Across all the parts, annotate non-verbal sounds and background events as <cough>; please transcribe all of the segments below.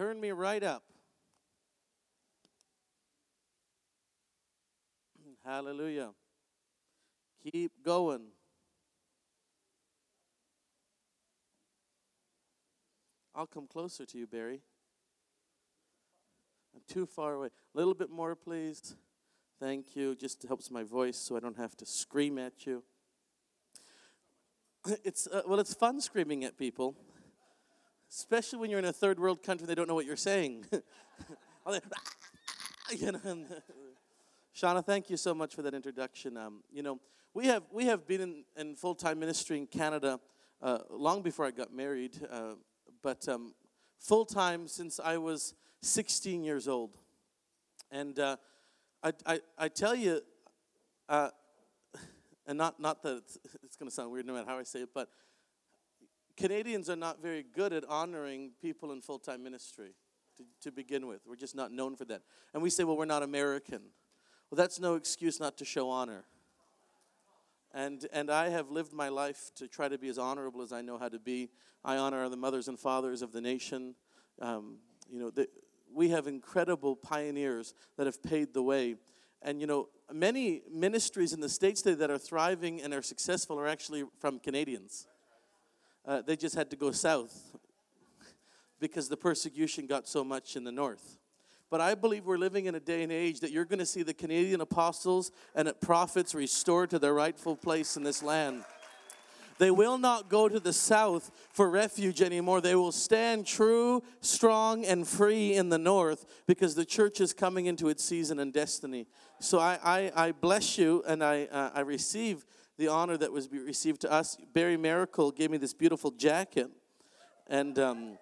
Turn me right up. <clears throat> Hallelujah. Keep going. I'll come closer to you, Barry. I'm too far away. A little bit more, please. Thank you. Just helps my voice so I don't have to scream at you. <clears throat> It's uh, well, it's fun screaming at people, especially when you're in a third world country. They don't know what you're saying. <laughs> <laughs> <laughs> Shauna, thank you so much for that introduction. Um, you know, we have we have been in, in full time ministry in Canada uh, long before I got married, uh, but um, full time since I was 16 years old. And uh, I, I, I tell you, uh, and not, not that it's, it's going to sound weird no matter how I say it, but Canadians are not very good at honoring people in full time ministry to, to begin with. We're just not known for that. And we say, well, we're not American. Well, that's no excuse not to show honor. And, and I have lived my life to try to be as honorable as I know how to be. I honor the mothers and fathers of the nation. Um, you know, the, we have incredible pioneers that have paved the way. And you know, many ministries in the States today that are thriving and are successful are actually from Canadians. Uh, they just had to go south because the persecution got so much in the north. But I believe we're living in a day and age that you're going to see the Canadian apostles and prophets restored to their rightful place in this land. They will not go to the south for refuge anymore. They will stand true, strong, and free in the north because the church is coming into its season and destiny. So I, I, I bless you and I, uh, I receive the honor that was received to us. Barry Miracle gave me this beautiful jacket. And um,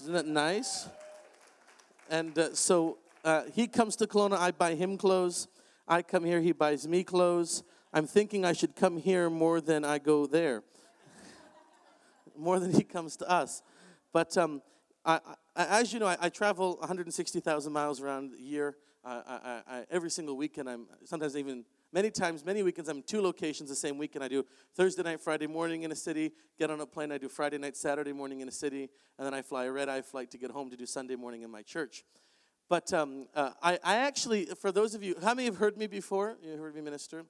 isn't that nice? And uh, so uh, he comes to Kelowna, I buy him clothes. I come here, he buys me clothes. I'm thinking I should come here more than I go there, <laughs> more than he comes to us. But um, I, I, as you know, I, I travel 160,000 miles around a year. I, every single weekend, I'm sometimes even many times, many weekends, I'm two locations the same weekend. I do Thursday night, Friday morning in a city, get on a plane. I do Friday night, Saturday morning in a city, and then I fly a red eye flight to get home to do Sunday morning in my church. But um, uh, I, I actually, for those of you, how many have heard me before? You heard me minister?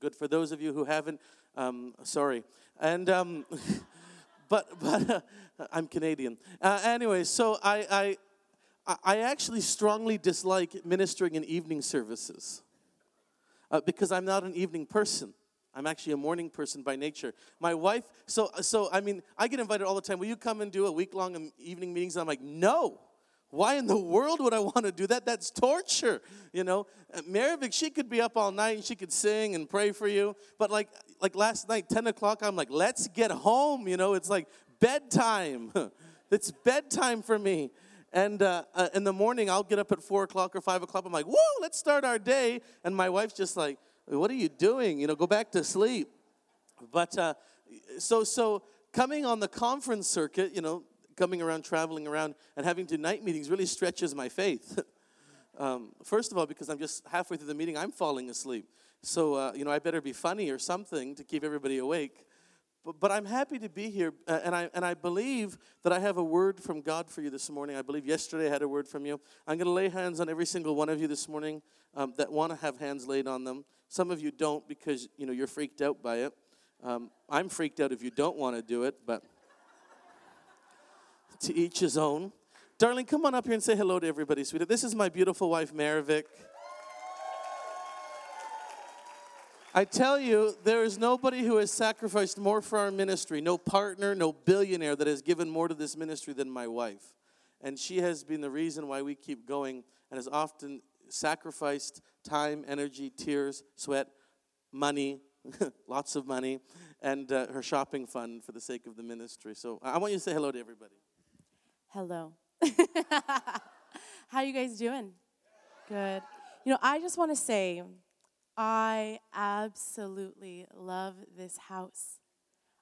Good for those of you who haven't. Um, sorry. And um, <laughs> but but uh, <laughs> I'm Canadian. Uh, anyway, so I I I actually strongly dislike ministering in evening services uh, because I'm not an evening person. I'm actually a morning person by nature. My wife, so so I mean, I get invited all the time. Will you come and do a week long evening meetings? And I'm like, no. Why in the world would I <laughs> want to do that? That's torture, you know. Uh, Maravik, she could be up all night and she could sing and pray for you. But like, like last night, 10 o'clock, I'm like, let's get home, you know. It's like bedtime. <laughs> it's bedtime for me. And uh, uh, in the morning, I'll get up at 4 o'clock or 5 o'clock. I'm like, whoa, let's start our day. And my wife's just like, what are you doing? You know, go back to sleep. But uh, so, so coming on the conference circuit, you know, coming around, traveling around, and having to night meetings really stretches my faith. <laughs> um, first of all, because I'm just halfway through the meeting, I'm falling asleep. So, uh, you know, I better be funny or something to keep everybody awake. But, but I'm happy to be here, uh, and, I, and I believe that I have a word from God for you this morning. I believe yesterday I had a word from you. I'm going to lay hands on every single one of you this morning um, that want to have hands laid on them. Some of you don't because, you know, you're freaked out by it. Um, I'm freaked out if you don't want to do it, but <laughs> to each his own. Darling, come on up here and say hello to everybody, sweetheart. This is my beautiful wife, Maravik. I tell you, there is nobody who has sacrificed more for our ministry, no partner, no billionaire that has given more to this ministry than my wife. And she has been the reason why we keep going and has often sacrificed time, energy, tears, sweat, money, <laughs> lots of money, and uh, her shopping fund for the sake of the ministry. So I want you to say hello to everybody. Hello. <laughs> How you guys doing? Good. You know, I just want to say I absolutely love this house.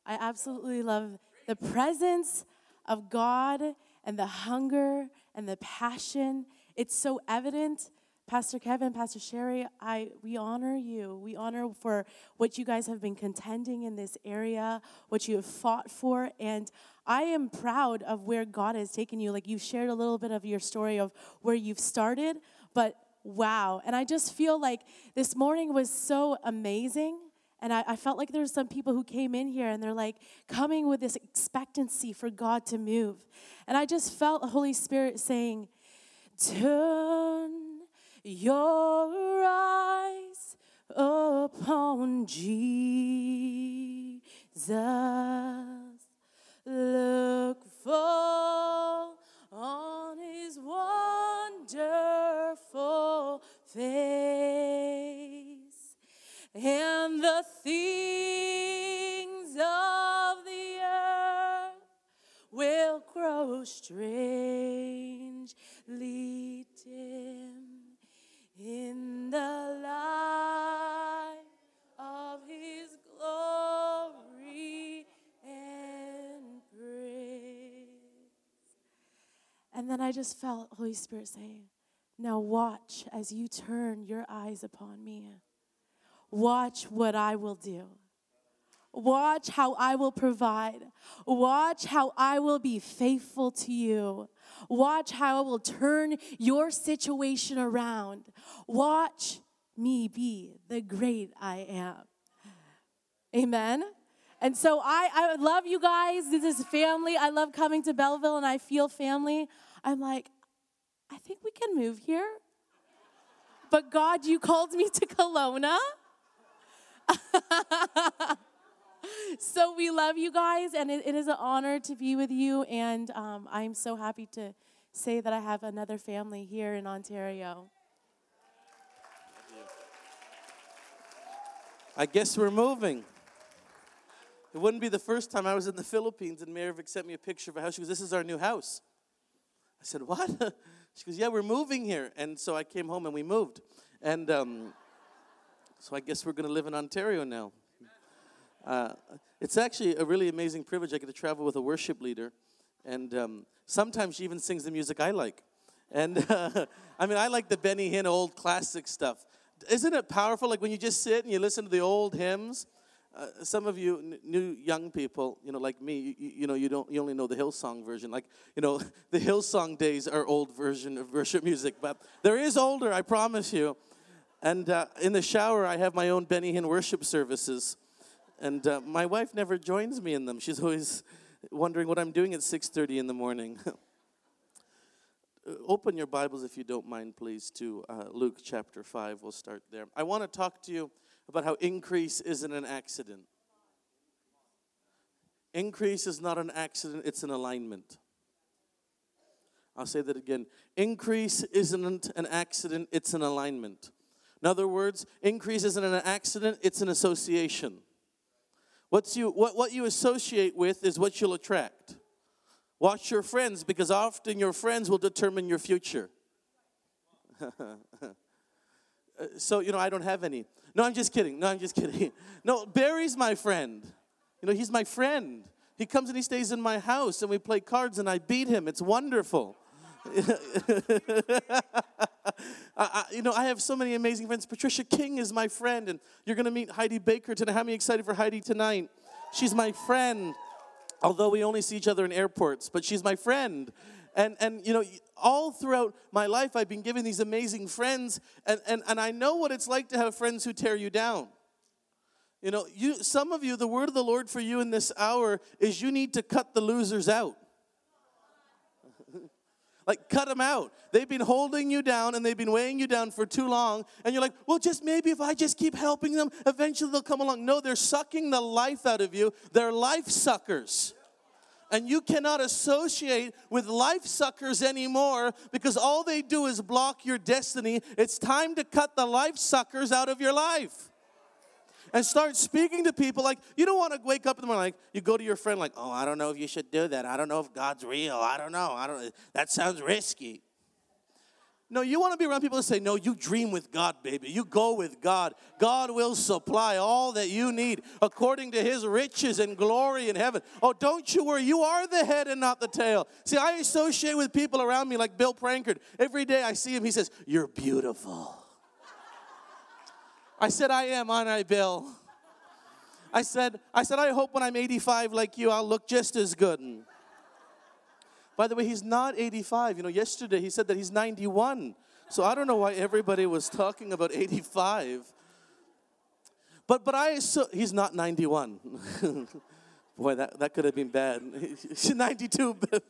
I absolutely love the presence of God and the hunger and the passion. It's so evident Pastor Kevin, Pastor Sherry, I we honor you. We honor for what you guys have been contending in this area, what you have fought for, and I am proud of where God has taken you. Like you shared a little bit of your story of where you've started, but wow. And I just feel like this morning was so amazing. And I, I felt like there were some people who came in here and they're like coming with this expectancy for God to move. And I just felt the Holy Spirit saying, Turn your eyes upon Jesus. Look full face, and the things of the earth will grow strangely dim in the light of his glory and praise. And then I just felt Holy Spirit saying, Now watch as you turn your eyes upon me. Watch what I will do. Watch how I will provide. Watch how I will be faithful to you. Watch how I will turn your situation around. Watch me be the great I am. Amen. And so I, I love you guys. This is family. I love coming to Belleville and I feel family. I'm like, I think we can move here. But God, you called me to Kelowna. <laughs> so we love you guys, and it, it is an honor to be with you. And um, I'm so happy to say that I have another family here in Ontario. I guess we're moving. It wouldn't be the first time I was in the Philippines and Maravik sent me a picture of a house. She goes, This is our new house. I said, What? <laughs> She goes, Yeah, we're moving here. And so I came home and we moved. And um, so I guess we're going to live in Ontario now. Uh, it's actually a really amazing privilege. I get to travel with a worship leader. And um, sometimes she even sings the music I like. And uh, <laughs> I mean, I like the Benny Hinn old classic stuff. Isn't it powerful? Like when you just sit and you listen to the old hymns. Uh, some of you n- new young people, you know, like me, you, you know, you don't, you only know the Hillsong version. Like, you know, <laughs> the Hillsong days are old version of worship music, but there is older, I promise you. And uh, in the shower, I have my own Benny Hinn worship services, and uh, my wife never joins me in them. She's always wondering what I'm doing at 6:30 in the morning. <laughs> Open your Bibles, if you don't mind, please, to uh, Luke chapter 5. We'll start there. I want to talk to you about how increase isn't an accident. Increase is not an accident, it's an alignment. I'll say that again. Increase isn't an accident, it's an alignment. In other words, increase isn't an accident, it's an association. What's you, what, what you associate with is what you'll attract. Watch your friends because often your friends will determine your future. <laughs> Uh, so, you know, I don't have any. No, I'm just kidding. No, I'm just <laughs> kidding. No, Barry's my friend. You know, he's my friend. He comes and he stays in my house and we play cards and I beat him. It's wonderful. <laughs> I, I, you know, I have so many amazing friends. Patricia King is my friend, and you're going to meet Heidi Baker tonight. How many excited for Heidi tonight? She's my friend, although we only see each other in airports, but she's my friend. And, and you know, all throughout my life, I've been given these amazing friends, and, and, and I know what it's like to have friends who tear you down. You know, you, some of you, the word of the Lord for you in this hour is you need to cut the losers out. <laughs> Like, cut them out. They've been holding you down and they've been weighing you down for too long. And you're like, well, just maybe if I just keep helping them, eventually they'll come along. No, they're sucking the life out of you. They're life suckers. And you cannot associate with life suckers anymore because all they do is block your destiny. It's time to cut the life suckers out of your life and start speaking to people. Like you don't want to wake up in the morning like you go to your friend like oh i don't know if you should do that. I don't know if god's real. I don't know. I don't that sounds risky no you want to be around people that say no you dream with god baby. You go with god. God will supply all that you need according to his riches and glory in heaven. Oh don't you worry. You are the head and not the tail. See i associate with people around me like bill prankard. Every day i see him he says you're beautiful. I said, I am, aren't I, Bill? I said, I said, I hope when I'm 85 like you, I'll look just as good. By the way, he's not 85. You know, yesterday he said that he's 91. So I don't know why everybody was talking about 85. But but I so he's not 91. <laughs> Boy, that, that could have been bad. <laughs> He's 92. <laughs>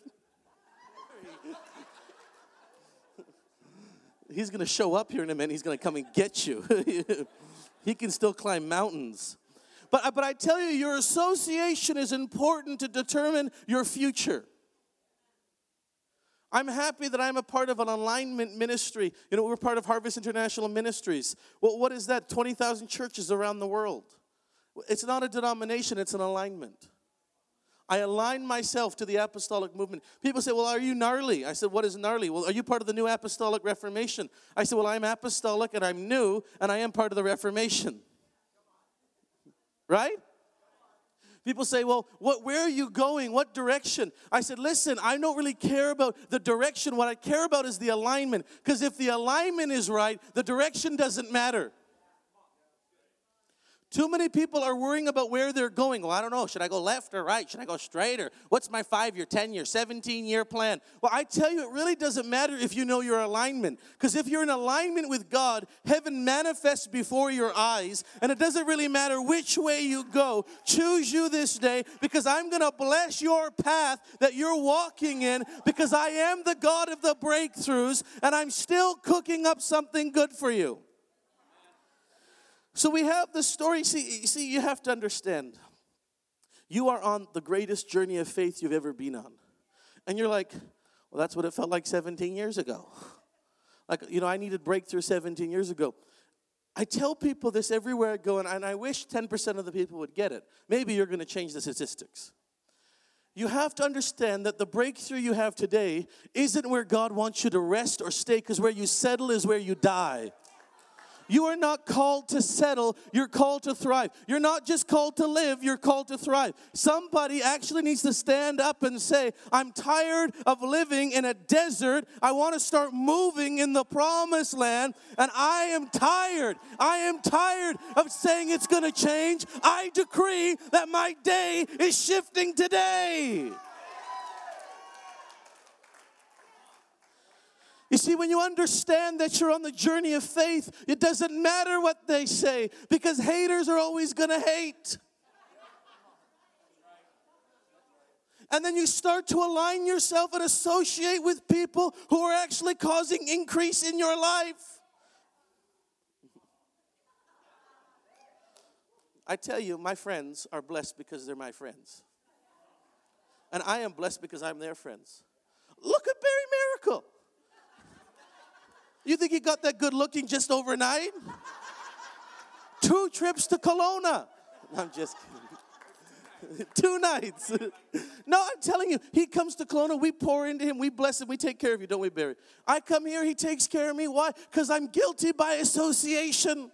he's going to show up here in a minute. He's going to come and get you. he can still climb mountains. But, but I tell you, your association is important to determine your future. I'm happy that I'm a part of an alignment ministry. You know, we're part of Harvest International Ministries. Well, what is that? 20,000 churches around the world. It's not a denomination, it's an alignment. I align myself to the apostolic movement. People say, Well, are you gnarly? I said, What is gnarly? Well, are you part of the new apostolic reformation? I said, Well, I'm apostolic and I'm new and I am part of the reformation. Right? People say, Well, what, where are you going? What direction? I said, Listen, I don't really care about the direction. What I care about is the alignment. Because if the alignment is right, the direction doesn't matter. Too many people are worrying about where they're going. Well, I don't know. Should I go left or right? Should I go straight or what's my five year, 10 year, 17 year plan? Well, I tell you, it really doesn't matter if you know your alignment. Because if you're in alignment with God, heaven manifests before your eyes, and it doesn't really matter which way you go. Choose you this day because I'm going to bless your path that you're walking in because I am the God of the breakthroughs and I'm still cooking up something good for you. So we have the story. See, see, you have to understand. You are on the greatest journey of faith you've ever been on. And you're like, well, that's what it felt like 17 years ago. Like, you know, I needed breakthrough 17 years ago. I tell people this everywhere I go, and, and I wish 10% of the people would get it. Maybe you're going to change the statistics. You have to understand that the breakthrough you have today isn't where God wants you to rest or stay, because where you settle is where you die. You are not called to settle, you're called to thrive. You're not just called to live, you're called to thrive. Somebody actually needs to stand up and say, I'm tired of living in a desert. I want to start moving in the promised land, and I am tired. I am tired of saying it's going to change. I decree that my day is shifting today. You see, when you understand that you're on the journey of faith, it doesn't matter what they say because haters are always going to hate. And then you start to align yourself and associate with people who are actually causing increase in your life. I tell you, my friends are blessed because they're my friends. And I am blessed because I'm their friends. Look at Barry Miracle. You think he got that good looking just overnight? Two trips to Kelowna. I'm just kidding. <laughs> Two nights. <laughs> no, I'm telling you, he comes to Kelowna, we pour into him, we bless him, we take care of you, don't we, Barry? I come here, he takes care of me. Why? Because I'm guilty by association.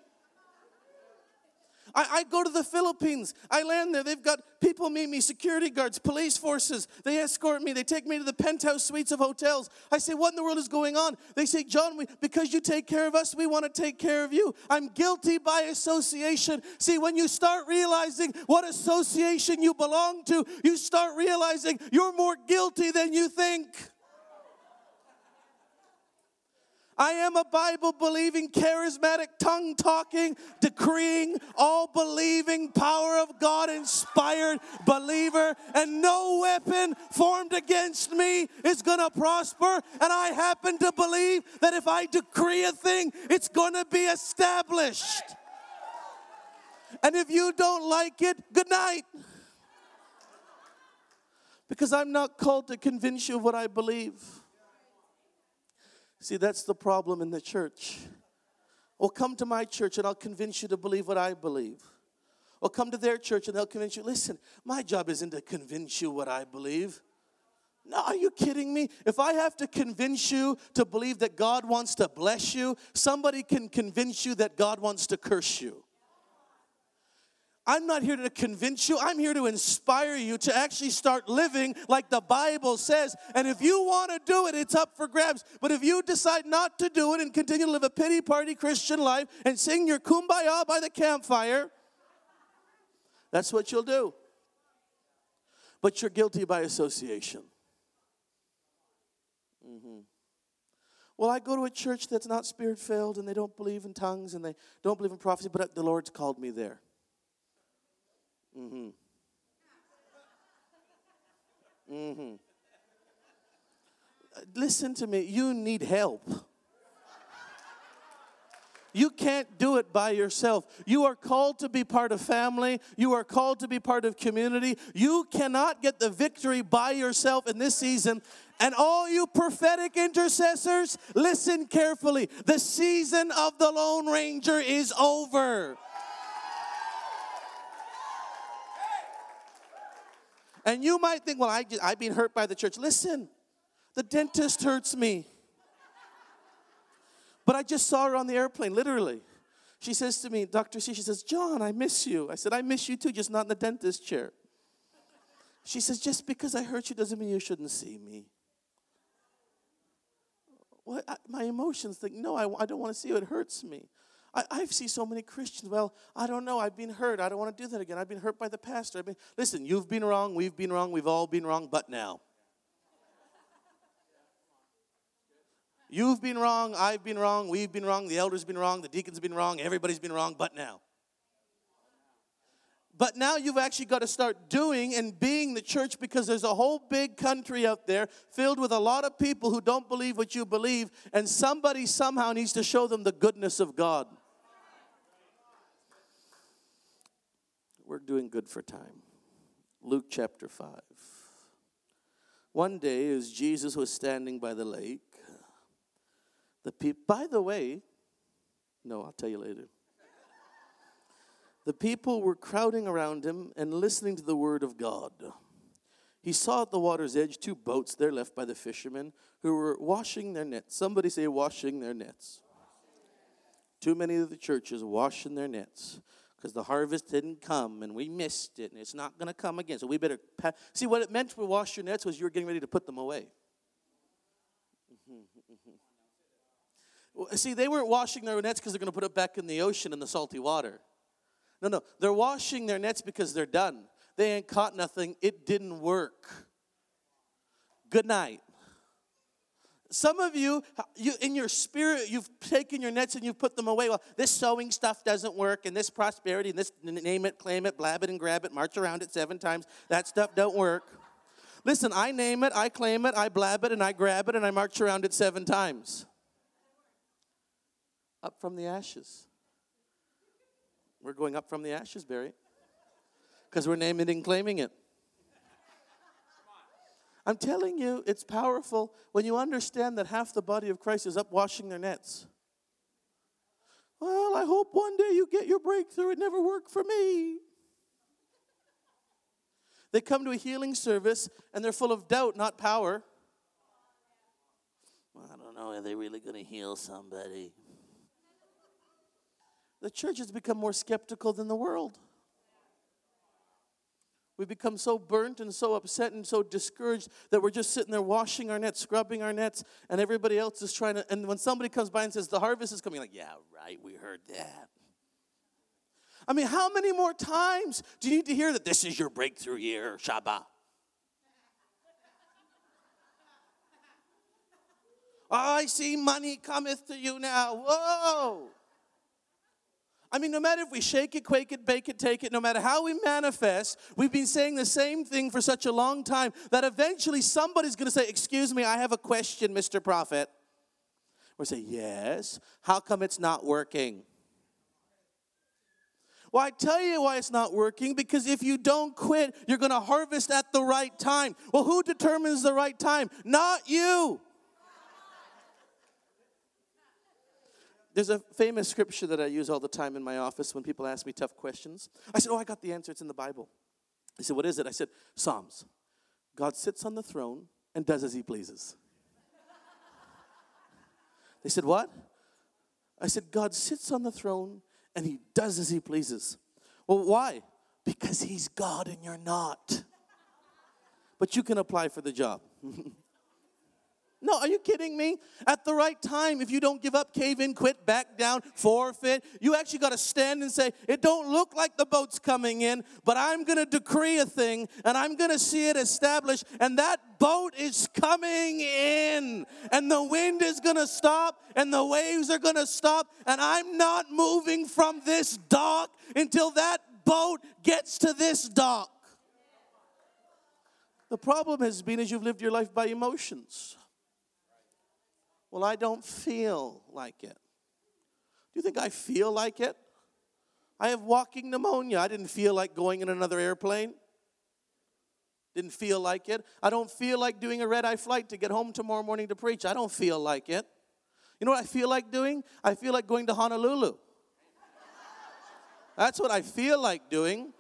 I, I, go to the Philippines. I land there. They've got people meet me, security guards, police forces. They escort me. They take me to the penthouse suites of hotels. I say, What in the world is going on? They say, John, we, because you take care of us, we want to take care of you. I'm guilty by association. See, when you start realizing what association you belong to, you start realizing you're more guilty than you think. I am a Bible believing, charismatic, tongue talking, decreeing, all believing, power of God inspired believer, and no weapon formed against me is going to prosper. And I happen to believe that if I decree a thing, it's going to be established. And if you don't like it, good night. Because I'm not called to convince you of what I believe. See, that's the problem in the church. Well, come to my church and I'll convince you to believe what I believe. Or come to their church and they'll convince you, listen, my job isn't to convince you what I believe. No, are you kidding me? If I have to convince you to believe that God wants to bless you, somebody can convince you that God wants to curse you. I'm not here to convince you. I'm here to inspire you to actually start living like the Bible says. And if you want to do it, it's up for grabs. But if you decide not to do it and continue to live a pity party Christian life and sing your kumbaya by the campfire, that's what you'll do. But you're guilty by association. Mm-hmm. Well, I go to a church that's not spirit filled and they don't believe in tongues and they don't believe in prophecy, but the Lord's called me there. Mm-hmm. Mm-hmm. Listen to me, you need help. You can't do it by yourself. You are called to be part of family. You are called to be part of community. You cannot get the victory by yourself in this season. And all you prophetic intercessors, listen carefully. The season of the Lone Ranger is over. And you might think, well, I I've been hurt by the church. Listen, the dentist hurts me. But I just saw her on the airplane, literally. She says to me, Dr. C, she says, John, I miss you. I said, I miss you too, just not in the dentist chair. She says, just because I hurt you doesn't mean you shouldn't see me. Well, I, my emotions think, no, I, I don't want to see you. It hurts me. I, I see so many Christians. Well, I don't know. I've been hurt. I don't want to do that again. I've been hurt by the pastor. I've been, listen, you've been wrong. We've been wrong. We've all been wrong. But now. You've been wrong. I've been wrong. We've been wrong. The elders been wrong. The deacons been wrong. Everybody's been wrong. But now. But now you've actually got to start doing and being the church because there's a whole big country out there filled with a lot of people who don't believe what you believe, and somebody somehow needs to show them the goodness of God. We're doing good for time. Luke chapter 5. One day, as Jesus was standing by the lake, the people, by the way, no, I'll tell you later. The people were crowding around him and listening to the word of God. He saw at the water's edge two boats there left by the fishermen who were washing their nets. Somebody say, washing their nets. Too many of the churches washing their nets because the harvest didn't come and we missed it and it's not going to come again. So we better pa- see what it meant to wash your nets was you were getting ready to put them away. Mm-hmm, mm-hmm. See, they weren't washing their nets because they're going to put it back in the ocean in the salty water. No, no. They're washing their nets because they're done. They ain't caught nothing. It didn't work. Good night. Some of you, you, in your spirit, you've taken your nets and you've put them away. Well, this sowing stuff doesn't work, and this prosperity, and this name it, claim it, blab it, and grab it, march around it seven times. That stuff don't work. Listen, I name it, I claim it, I blab it, and I grab it, and I march around it seven times. Up from the ashes. We're going up from the ashes, Barry, because we're naming and claiming it. I'm telling you, it's powerful when you understand that half the body of Christ is up washing their nets. Well, I hope one day you get your breakthrough. It never worked for me. They come to a healing service and they're full of doubt, not power. Well, I don't know, are they really going to heal somebody? The church has become more skeptical than the world. We become so burnt and so upset and so discouraged that we're just sitting there washing our nets, scrubbing our nets, and everybody else is trying to. And when somebody comes by and says, The harvest is coming, like, yeah, right, we heard that. I mean, how many more times do you need to hear that this is your breakthrough year, Shabbat? I see money cometh to you now. Whoa. I mean, no matter if we shake it, quake it, bake it, take it, no matter how we manifest, we've been saying the same thing for such a long time that eventually somebody's going to say, Excuse me, I have a question, Mr. Prophet. We say, Yes. How come it's not working? Well, I tell you why it's not working because if you don't quit, you're going to harvest at the right time. Well, who determines the right time? Not you. There's a famous scripture that I use all the time in my office when people ask me tough questions. I said, Oh, I got the answer. It's in the Bible. They said, What is it? I said, Psalms. God sits on the throne and does as he pleases. They said, What? I said, God sits on the throne and he does as he pleases. Well, why? Because he's God and you're not. But you can apply for the job. <laughs> No, are you kidding me? At the right time, if you don't give up, cave in, quit, back down, forfeit, you actually got to stand and say, It don't look like the boat's coming in, but I'm going to decree a thing and I'm going to see it established, and that boat is coming in, and the wind is going to stop, and the waves are going to stop, and I'm not moving from this dock until that boat gets to this dock. The problem has been as you've lived your life by emotions. Well, I don't feel like it. Do you think I feel like it? I have walking pneumonia. I didn't feel like going in another airplane. Didn't feel like it. I don't feel like doing a red eye flight to get home tomorrow morning to preach. I don't feel like it. You know what I feel like doing? I feel like going to Honolulu. That's what I feel like doing.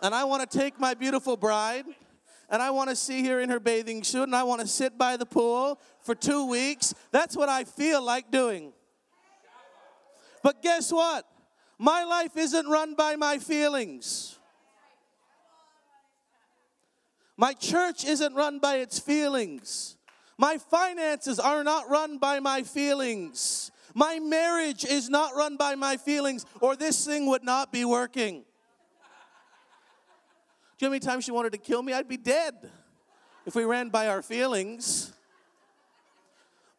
And I want to take my beautiful bride and I want to see her in her bathing suit and I want to sit by the pool for two weeks. That's what I feel like doing. But guess what? My life isn't run by my feelings. My church isn't run by its feelings. My finances are not run by my feelings. My marriage is not run by my feelings, or this thing would not be working. Do you know how many times she wanted to kill me? I'd be dead if we ran by our feelings.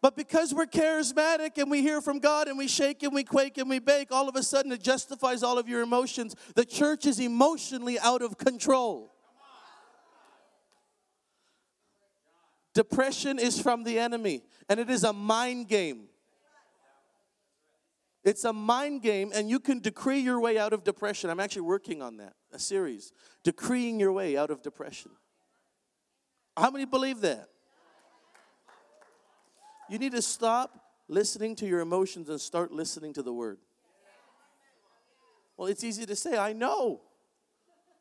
But because we're charismatic and we hear from God and we shake and we quake and we bake, all of a sudden it justifies all of your emotions. The church is emotionally out of control. Depression is from the enemy, and it is a mind game. It's a mind game, and you can decree your way out of depression. I'm actually working on that, a series, decreeing your way out of depression. How many believe that? You need to stop listening to your emotions and start listening to the word. Well, it's easy to say, I know.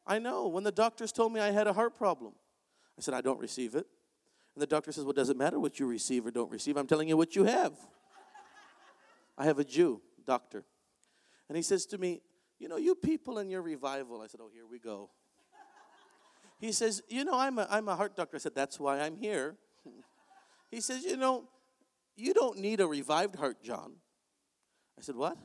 I know. When the doctors told me I had a heart problem, I said, I don't receive it. And the doctor says, Well, does it matter what you receive or don't receive? I'm telling you what you have. I have a Jew doctor. And he says to me, You know, you people in your revival. I said, Oh, here we go. He says, You know, I'm a, I'm a heart doctor. I said, That's why I'm here. <laughs> He says, You know, you don't need a revived heart, John. I said, What?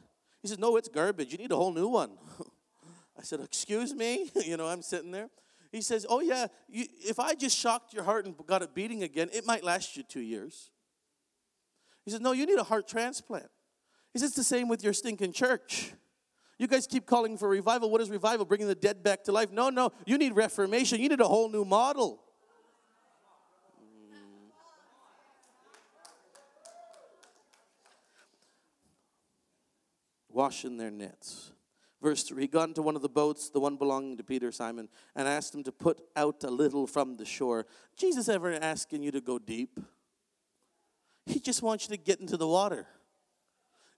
He says, No, it's garbage. You need a whole new one. <laughs> I said, Excuse me? <laughs> you know, I'm sitting there. He says, Oh, yeah, you, if I just shocked your heart and got it beating again, it might last you two years. He says, No, you need a heart transplant. He says, It's the same with your stinking church. You guys keep calling for revival. What is revival? Bringing the dead back to life? No, no. You need reformation. You need a whole new model. Mm. Washing their nets. Verse 3 He got into one of the boats, the one belonging to Peter, Simon, and asked him to put out a little from the shore. Jesus ever asking you to go deep? He just wants you to get into the water.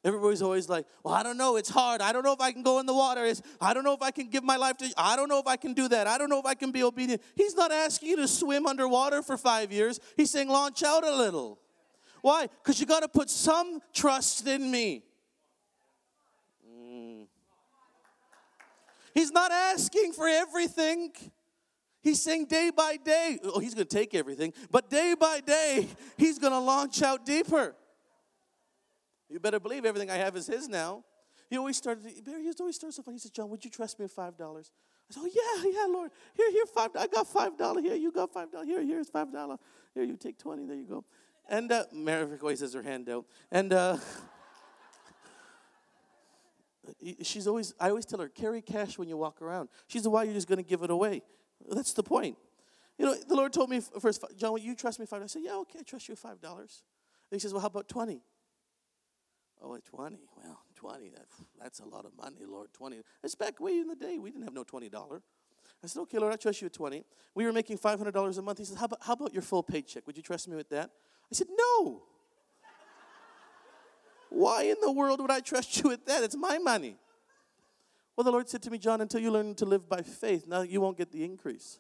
Everybody's always like, well, I don't know. It's hard. I don't know if I can go in the water. It's, I don't know if I can give my life to I don't know if I can do that. I don't know if I can be obedient. He's not asking you to swim underwater for five years. He's saying, launch out a little. Why? Because you got to put some trust in me. Mm. He's not asking for everything. He's saying day by day, oh, he's going to take everything, but day by day, he's going to launch out deeper. You better believe everything I have is his now. He always started, Barry to always start so funny. He said, John, would you trust me with $5? I said, oh, yeah, yeah, Lord. Here, here, five. I got $5 here. You got $5. Here, here's $5. Here, you take 20 There you go. And uh, Mary always has her hand out. And uh, <laughs> she's always, I always tell her, carry cash when you walk around. She said, why are you just going to give it away? That's the point. You know, the Lord told me first, John, will you trust me $5? I said, yeah, okay, I trust you $5. And he says, well, how about 20 Oh, 20. Well, 20, that's, that's a lot of money, Lord. 20. It's back way in the day. We didn't have no $20. I said, okay, Lord, I trust you with 20. We were making $500 a month. He said, how about, how about your full paycheck? Would you trust me with that? I said, no. <laughs> Why in the world would I trust you with that? It's my money. Well, the Lord said to me, John, until you learn to live by faith, now you won't get the increase.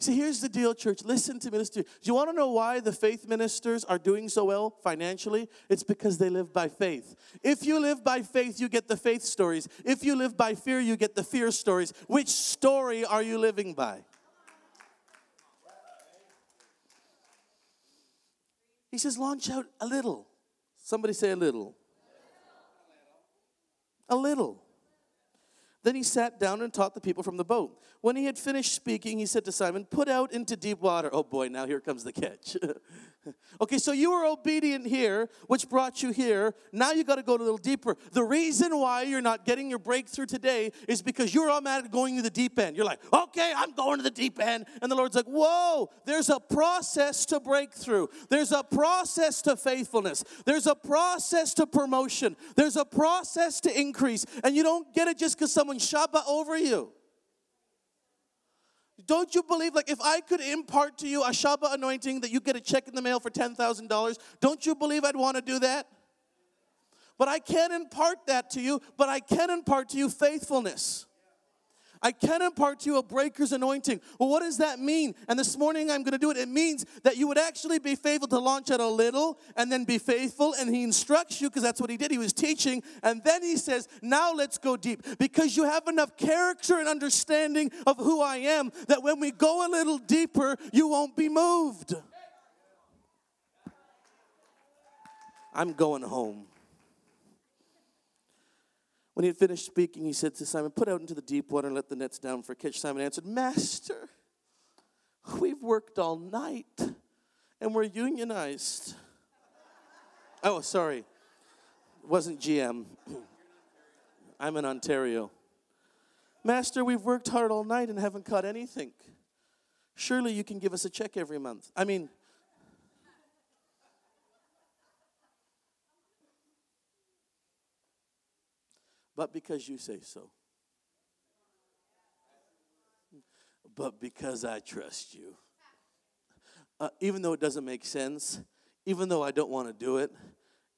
See, here's the deal, church. Listen to me. Do you want to know why the faith ministers are doing so well financially? It's because they live by faith. If you live by faith, you get the faith stories. If you live by fear, you get the fear stories. Which story are you living by? He says, launch out a little. Somebody say a little. A little. Then he sat down and taught the people from the boat. When he had finished speaking, he said to Simon, Put out into deep water. Oh boy, now here comes the catch. <laughs> <laughs> okay, so you were obedient here, which brought you here. Now you got to go a little deeper. The reason why you're not getting your breakthrough today is because you're automatically going to the deep end. You're like, okay, I'm going to the deep end. And the Lord's like, whoa, there's a process to breakthrough. There's a process to faithfulness. There's a process to promotion. There's a process to increase. And you don't get it just because someone shabba over you. Don't you believe, like, if I could impart to you a Shabbat anointing that you get a check in the mail for $10,000, don't you believe I'd want to do that? But I can't impart that to you, but I can impart to you faithfulness. I can impart to you a breaker's anointing. Well, what does that mean? And this morning I'm going to do it. It means that you would actually be faithful to launch at a little and then be faithful. And he instructs you because that's what he did. He was teaching. And then he says, Now let's go deep because you have enough character and understanding of who I am that when we go a little deeper, you won't be moved. I'm going home. When he had finished speaking, he said to Simon, Put out into the deep water and let the nets down for a catch. Simon answered, Master, we've worked all night and we're unionized. oh, sorry. It wasn't GM. <clears throat> I'm in Ontario. Master, we've worked hard all night and haven't caught anything. Surely you can give us a check every month. I mean, but because you say so. But because I trust you. Uh, even though it doesn't make sense, even though I don't want to do it,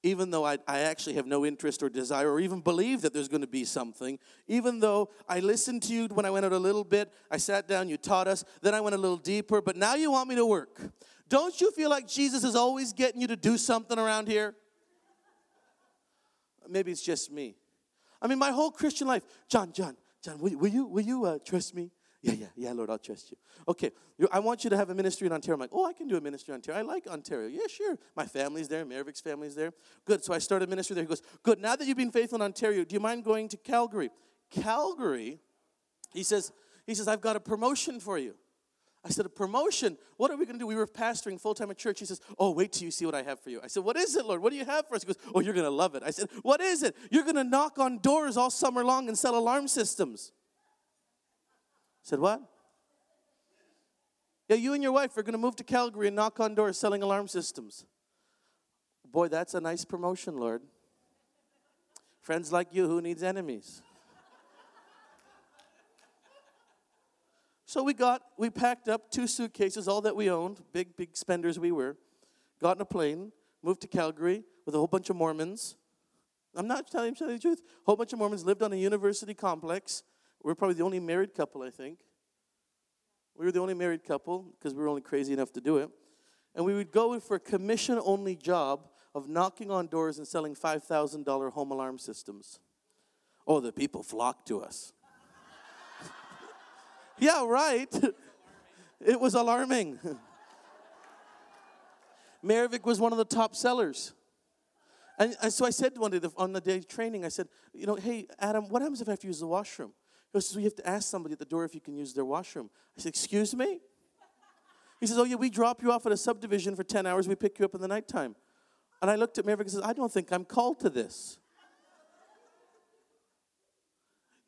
even though I, I actually have no interest or desire or even believe that there's going to be something, even though I listened to you when I went out a little bit, I sat down, you taught us, then I went a little deeper, but now you want me to work. Don't you feel like Jesus is always getting you to do something around here? Maybe it's just me. I mean, my whole Christian life, John, John, John, will, will you, will you uh, trust me? Yeah, yeah, yeah, Lord, I'll trust you. Okay, I want you to have a ministry in Ontario. I'm like, oh, I can do a ministry in Ontario. I like Ontario. Yeah, sure. My family's there. Maravic's family's there. Good. So I started a ministry there. He goes, good. Now that you've been faithful in Ontario, do you mind going to Calgary? Calgary, he says, he says, I've got a promotion for you. I said, a promotion? What are we going to do? We were pastoring full time at church. He says, Oh, wait till you see what I have for you. I said, What is it, Lord? What do you have for us? He goes, Oh, you're going to love it. I said, What is it? You're going to knock on doors all summer long and sell alarm systems. I said, What? Yeah, you and your wife are going to move to Calgary and knock on doors selling alarm systems. Boy, that's a nice promotion, Lord. Friends like you, who needs enemies? So we got, we packed up two suitcases, all that we owned, big, big spenders we were, got in a plane, moved to Calgary with a whole bunch of Mormons. I'm not telling, telling the truth. A whole bunch of Mormons lived on a university complex. We are probably the only married couple, I think. We were the only married couple because we were only crazy enough to do it. And we would go for a commission only job of knocking on doors and selling $5,000 home alarm systems. Oh, the people flocked to us. Yeah, right. <laughs> It was alarming. <laughs> Maravik was one of the top sellers. And, and so I said one day on the day of training, I said, you know, hey, Adam, what happens if I have to use the washroom? He says, well, you have to ask somebody at the door if you can use their washroom. I said, excuse me? He says, oh, yeah, we drop you off at a subdivision for 10 hours. We pick you up in the nighttime. And I looked at Maravik and said, I don't think I'm called to this.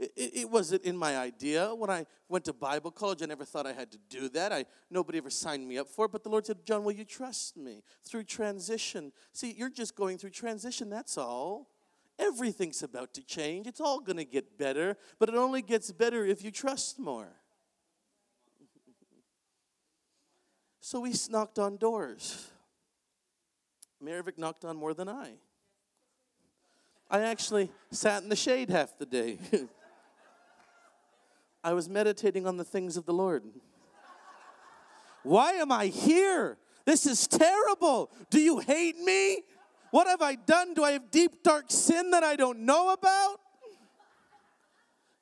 It, it, wasn't in my idea. When I went to Bible college, I never thought I had to do that. I nobody ever signed me up for it. But the Lord said, John, will you trust me through transition? See, you're just going through transition, that's all. Everything's about to change. It's all going to get better, but it only gets better if you trust more. <laughs> so we knocked on doors. Maravik knocked on more than I. I actually sat in the shade half the day. <laughs> I was meditating on the things of the Lord. Why am I here? This is terrible. Do you hate me? What have I done? Do I have deep, dark sin that I don't know about?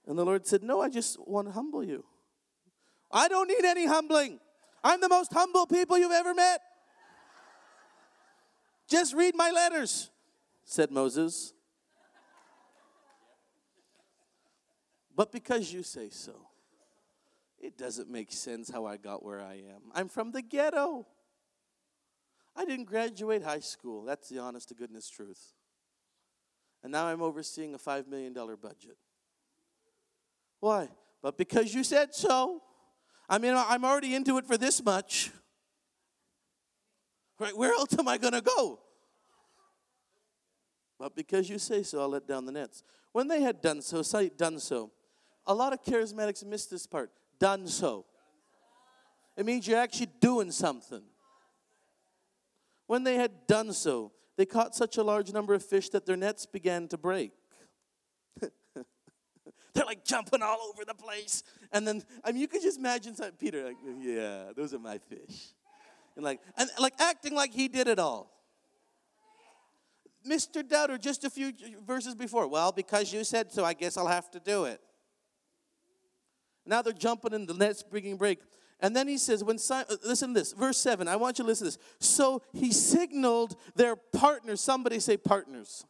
And the Lord said, No, I just want to humble you. I don't need any humbling. I'm the most humble people you've ever met. Just read my letters, said Moses. But because you say so, it doesn't make sense how I got where I am. I'm from the ghetto. I didn't graduate high school. That's the honest to goodness truth. And now I'm overseeing a $5 million budget. Why? But because you said so. I mean, I'm already into it for this much. Right? Where else am I going to go? But because you say so, I'll let down the nets. When they had done so, done so. A lot of charismatics miss this part. Done so. It means you're actually doing something. When they had done so, they caught such a large number of fish that their nets began to break. <laughs> They're like jumping all over the place. And then, I mean, you could just imagine Peter, like, yeah, those are my fish. And like, and like acting like he did it all. Mr. Doubter, just a few verses before, well, because you said so, I guess I'll have to do it. Now they're jumping in the nets, bringing break. And then he says, when Simon, uh, listen to this, verse 7, I want you to listen to this. So he signaled their partners, somebody say partners,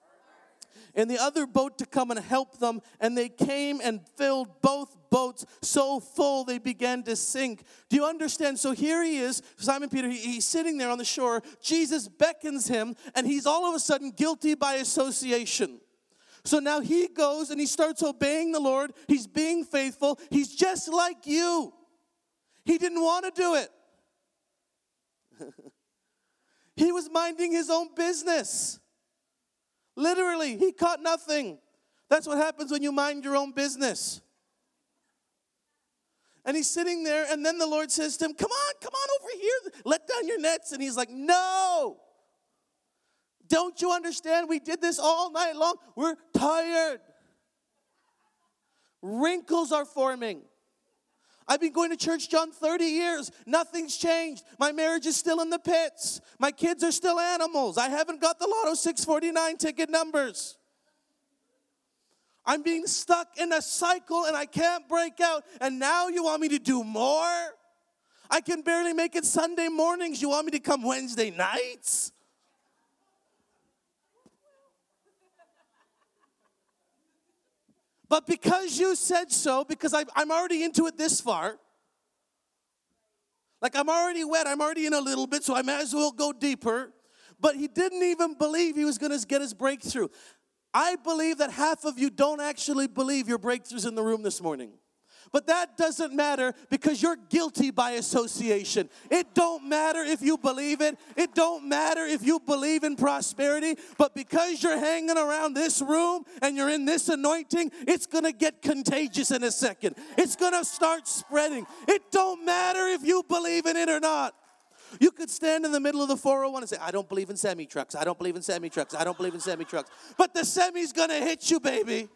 in the other boat to come and help them. And they came and filled both boats so full they began to sink. Do you understand? So here he is, Simon Peter, he, he's sitting there on the shore. Jesus beckons him, and he's all of a sudden guilty by association. So now he goes and he starts obeying the Lord. He's being faithful. He's just like you. He didn't want to do it. <laughs> he was minding his own business. Literally, he caught nothing. That's what happens when you mind your own business. And he's sitting there, and then the Lord says to him, Come on, come on over here, let down your nets. And he's like, No. Don't you understand? We did this all night long. We're tired. Wrinkles are forming. I've been going to church, John, 30 years. Nothing's changed. My marriage is still in the pits. My kids are still animals. I haven't got the Lotto 649 ticket numbers. I'm being stuck in a cycle and I can't break out. And now you want me to do more? I can barely make it Sunday mornings. You want me to come Wednesday nights? But because you said so, because i am already into it this far, like I'm already wet, I'm already in a little bit, so I might as well go deeper. But he didn't even believe he was going to get his breakthrough. I believe that half of you don't actually believe your breakthroughs in the room this morning. But that doesn't matter because you're guilty by association. It don't matter if you believe it. It don't matter if you believe in prosperity, but because you're hanging around this room and you're in this anointing, it's going to get contagious in a second. It's going to start spreading. It don't matter if you believe in it or not. You could stand in the middle of the 401 and say, I don't believe in semi trucks. I don't believe in semi trucks. I don't believe in semi trucks. But the semi's gonna hit you, baby.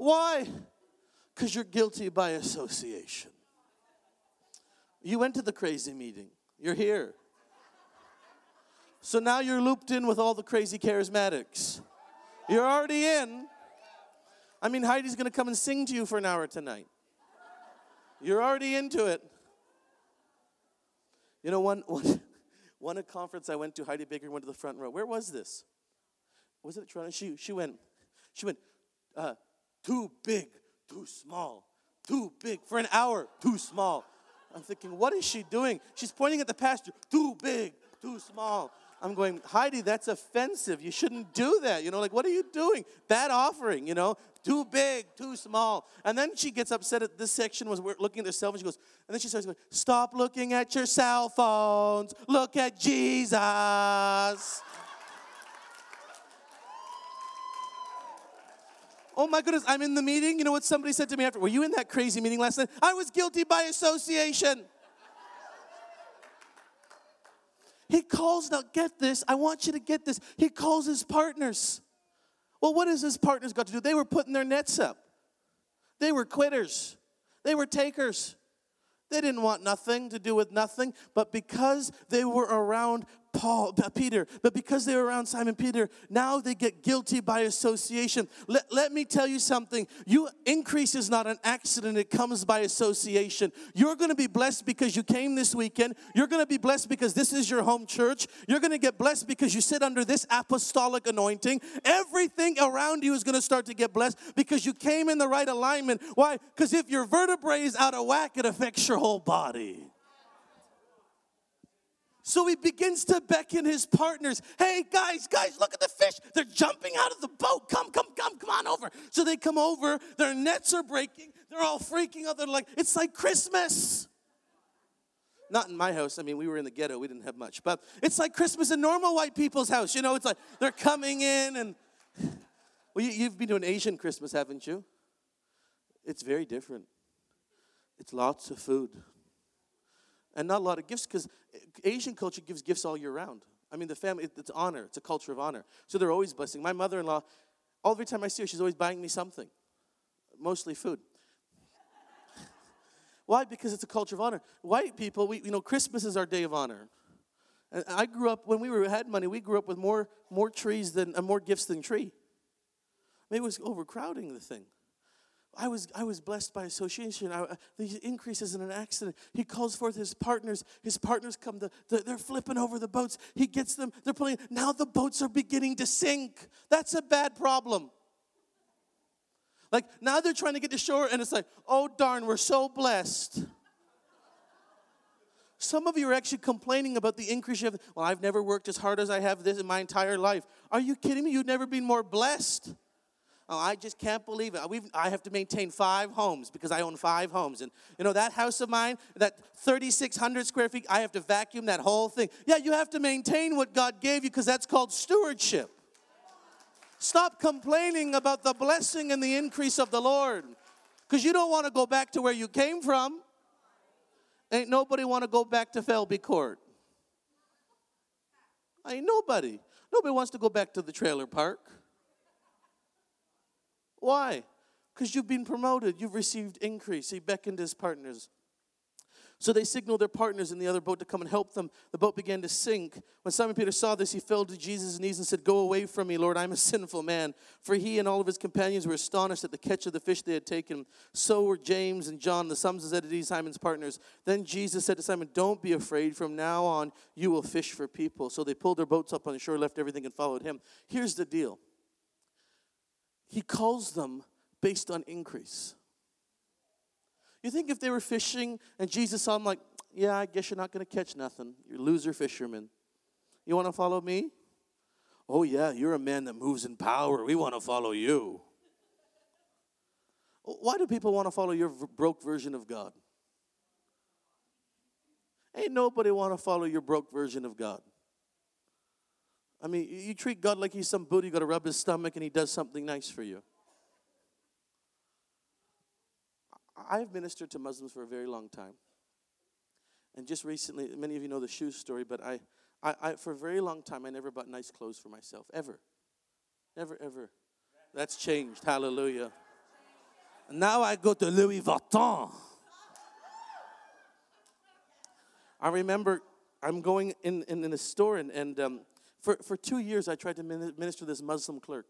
Why? Because you're guilty by association. You went to the crazy meeting, you're here. So now you're looped in with all the crazy charismatics. You're already in. I mean, Heidi's gonna come and sing to you for an hour tonight. You're already into it. You know, one, one, <laughs> one a conference I went to, Heidi Baker went to the front row. Where was this? Was it Toronto? She, she went, she went, uh, too big, too small, too big. For an hour, too small. I'm thinking, what is she doing? She's pointing at the pastor, too big, too small. I'm going, Heidi, that's offensive. You shouldn't do that. You know, like, what are you doing? Bad offering, you know, too big, too small. And then she gets upset at this section was looking at cell phone. She goes, and then she starts going, Stop looking at your cell phones. Look at Jesus. Oh my goodness, I'm in the meeting. You know what somebody said to me after? Were you in that crazy meeting last night? I was guilty by association. He calls, now get this, I want you to get this. He calls his partners. Well, what has his partners got to do? They were putting their nets up, they were quitters, they were takers. They didn't want nothing to do with nothing, but because they were around Paul, Peter, but because they were around Simon Peter, now they get guilty by association. Let, let me tell you something. You increase is not an accident, it comes by association. You're gonna be blessed because you came this weekend. You're gonna be blessed because this is your home church. You're gonna get blessed because you sit under this apostolic anointing. Everything around you is gonna start to get blessed because you came in the right alignment. Why? Because if your vertebrae is out of whack, it affects your whole body. So he begins to beckon his partners. Hey, guys, guys, look at the fish. They're jumping out of the boat. Come, come, come, come on over. So they come over. Their nets are breaking. They're all freaking out. They're like, it's like Christmas. Not in my house. I mean, we were in the ghetto. We didn't have much. But it's like Christmas in normal white people's house. You know, it's like they're coming in and. <sighs> Well, you, you've been to an Asian Christmas, haven't you? It's very different. It's lots of food and not a lot of gifts because Asian culture gives gifts all year round. I mean, the family, it's honor, it's a culture of honor. So they're always blessing. My mother in law, every time I see her, she's always buying me something, mostly food. <laughs> Why? Because it's a culture of honor. White people, we, you know, Christmas is our day of honor. And I grew up, when we were, had money, we grew up with more, more trees than, uh, more gifts than tree. Maybe it was overcrowding the thing. I was, I was blessed by association. I, uh, the increase isn't an accident. He calls forth his partners. His partners come, to, they're flipping over the boats. He gets them, they're pulling. Now the boats are beginning to sink. That's a bad problem. Like now they're trying to get to shore, and it's like, oh darn, we're so blessed. Some of you are actually complaining about the increase have. Well, I've never worked as hard as I have this in my entire life. Are you kidding me? You've never been more blessed. Oh, I just can't believe it. We've, I have to maintain five homes because I own five homes. And you know, that house of mine, that 3,600 square feet, I have to vacuum that whole thing. Yeah, you have to maintain what God gave you because that's called stewardship. Stop complaining about the blessing and the increase of the Lord because you don't want to go back to where you came from. Ain't nobody want to go back to Felby Court. Ain't nobody. Nobody wants to go back to the trailer park. Why? Because you've been promoted, you've received increase. He beckoned his partners. So they signaled their partners in the other boat to come and help them. The boat began to sink. When Simon Peter saw this, he fell to Jesus' knees and said, Go away from me, Lord, I'm a <laughs> sinful man. For he and all of his companions were astonished at the catch of the fish they had taken. So were James and John, the sons of Zebedee, Simon's partners. Then Jesus said to Simon, Don't be afraid. From now on, you will fish for people. So they pulled their boats up on the shore, left everything, and followed him. Here's the deal he calls them based on increase. You think if they were fishing and Jesus saw them like, yeah, I guess you're not going to catch nothing. You're loser fishermen. You want to follow me? Oh, yeah, you're a man that moves in power. We want to follow you. Why do people want to follow your broke version of God? Ain't nobody want to follow your broke version of God. I mean, you treat God like he's some Buddha, you got to rub his stomach and he does something nice for you. I've ministered to Muslims for a very long time. And just recently, many of you know the shoes story, but I, I, I, for a very long time, I never bought nice clothes for myself, ever. Never, ever. That's changed. Hallelujah. Now I go to Louis Vuitton. I remember I'm going in, in, in a store, and, and um, for, for two years, I tried to minister to this Muslim clerk.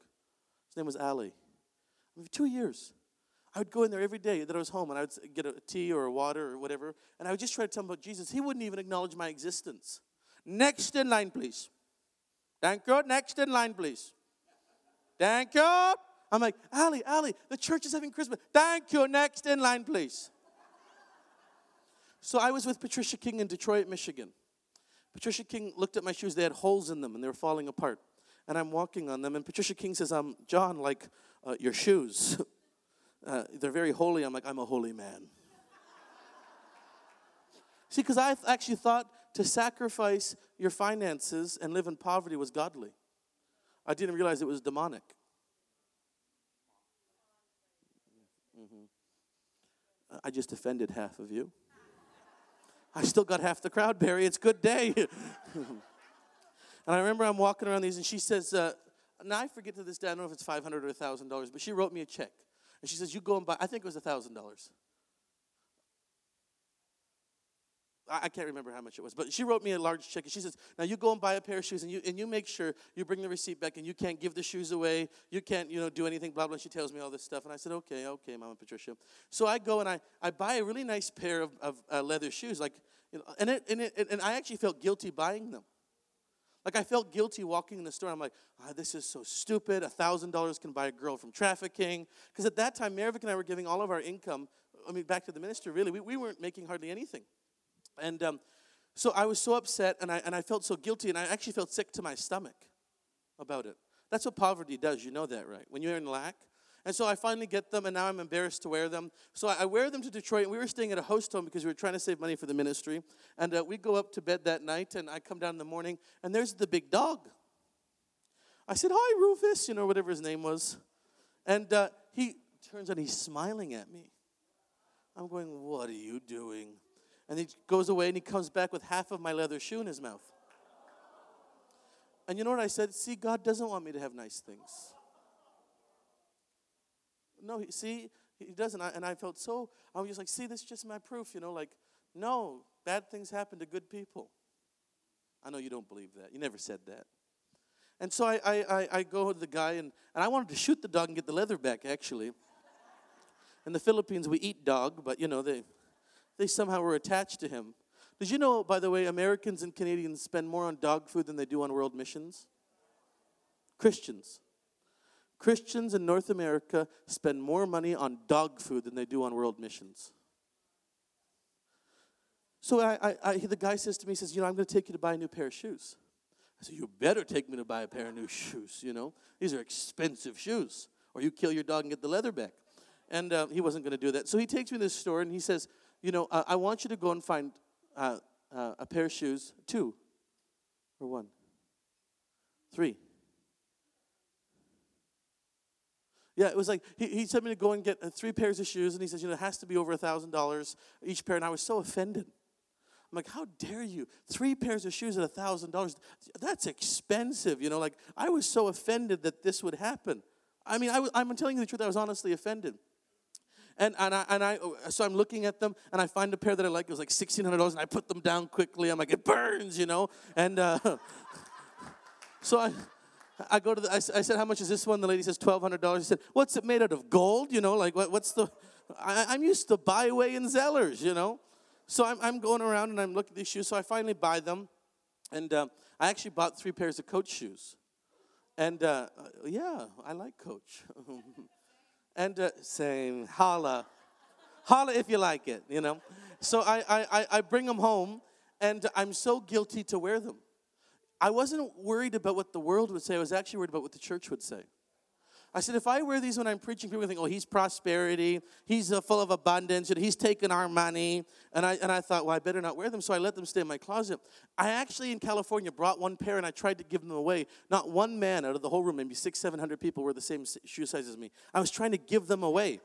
His name was Ali. For two years. I would go in there every day that I was home and I would get a tea or a water or whatever, and I would just try to tell him about Jesus. He wouldn't even acknowledge my existence. Next in line, please. Thank you. Next in line, please. Thank you. I'm like, Ali, Ali, the church is having Christmas. Thank you. Next in line, please. So I was with Patricia King in Detroit, Michigan. Patricia King looked at my shoes. They had holes in them and they were falling apart. And I'm walking on them. And Patricia King says, I'm John, like uh, your shoes. <laughs> Uh, they're very holy. I'm like, I'm a holy man. <laughs> See, because I actually thought to sacrifice your finances and live in poverty was godly. I didn't realize it was demonic. Mm-hmm. I just offended half of you. I still got half the crowd, Barry. It's good day. <laughs> and I remember I'm walking around these, and she says, uh, now I forget to this day, I don't know if it's 500 or $1,000, but she wrote me a check. And she says, you go and buy, I think it was $1,000. I can't remember how much it was, but she wrote me a large check. And she says, "Now you go and buy a pair of shoes, and you and you make sure you bring the receipt back, and you can't give the shoes away. You can't, you know, do anything. Blah blah." She tells me all this stuff, and I said, "Okay, okay, Mama Patricia." So I go and I, I buy a really nice pair of, of uh, leather shoes, like, you know, and it, and it, and I actually felt guilty buying them. Like I felt guilty walking in the store. I'm like, oh, this is so stupid. A thousand dollars can buy a girl from trafficking. Because at that time, Maravik and I were giving all of our income. I mean, back to the minister. Really, we, we weren't making hardly anything. And um, so I was so upset, and I and I felt so guilty, and I actually felt sick to my stomach about it. That's what poverty does. You know that, right? When you're in lack, and so I finally get them, and now I'm embarrassed to wear them. So I wear them to Detroit. and We were staying at a host home because we were trying to save money for the ministry. And uh, we go up to bed that night, and I come down in the morning, and there's the big dog. I said, Hi, Rufus, you know, whatever his name was. And uh, he turns and he's smiling at me. I'm going, What are you doing? And he goes away and he comes back with half of my leather shoe in his mouth. And you know what I said? See, God doesn't want me to have nice things. No, see, he doesn't. and I felt so, I was just like, see, this is just my proof, you know, like, no, bad things happen to good people. I know you don't believe that. You never said that. And so I, I, I, I go to the guy, and, and I wanted to shoot the dog and get the leather back, actually. In the Philippines, we eat dog, but, you know, they, they somehow were attached to him. Did you know, by the way, Americans and Canadians spend more on dog food than they do on world missions? Christians. Christians in North America spend more money on dog food than they do on world missions. So I, I, I, the guy says to me, he says, you know, I'm going to take you to buy a new pair of shoes. I said, you better take me to buy a pair of new shoes, you know. These are expensive shoes. Or you kill your dog and get the leather back. And uh, he wasn't going to do that. So he takes me to this store and he says, you know, uh, I want you to go and find uh, uh a pair of shoes, two or one, three. Yeah, it was like he, he told me to go and get uh, three pairs of shoes, and he says, you know, it has to be over a thousand dollars each pair. And I was so offended. I'm like, how dare you? Three pairs of shoes at a thousand dollars. That's expensive. You know, like I was so offended that this would happen. I mean, I I'm telling you the truth, I was honestly offended. And, and, I, and I, so I'm looking at them, and I find a pair that I like. It was like $1,600, and I put them down quickly. I'm like, it burns, you know? And uh, <laughs> so I, I go to the, I, I said, how much is this one? The lady says, $1,200. He said, what's it made out of? Gold? You know, like what, what's the, I, am used to Biway and Zellers, you know? So I'm, I'm going around and I'm looking at these shoes. So I finally buy them. And uh, I actually bought three pairs of Coach shoes. And uh, yeah, I like Coach. <laughs> and uh, saying, holla. Holla if you like it, you know? So I, I, I bring them home and I'm so guilty to wear them. I wasn't worried about what the world would say. I was actually worried about what the church would say. I said, if I wear these when I'm preaching, people think, oh, he's prosperity, he's uh, full of abundance, and he's taking our money. And I, and I thought, well, I better not wear them, so I let them stay in my closet. I actually, in California, brought one pair and I tried to give them away. Not one man out of the whole room, maybe six, seven hundred people, were the same shoe size as me. I was trying to give them away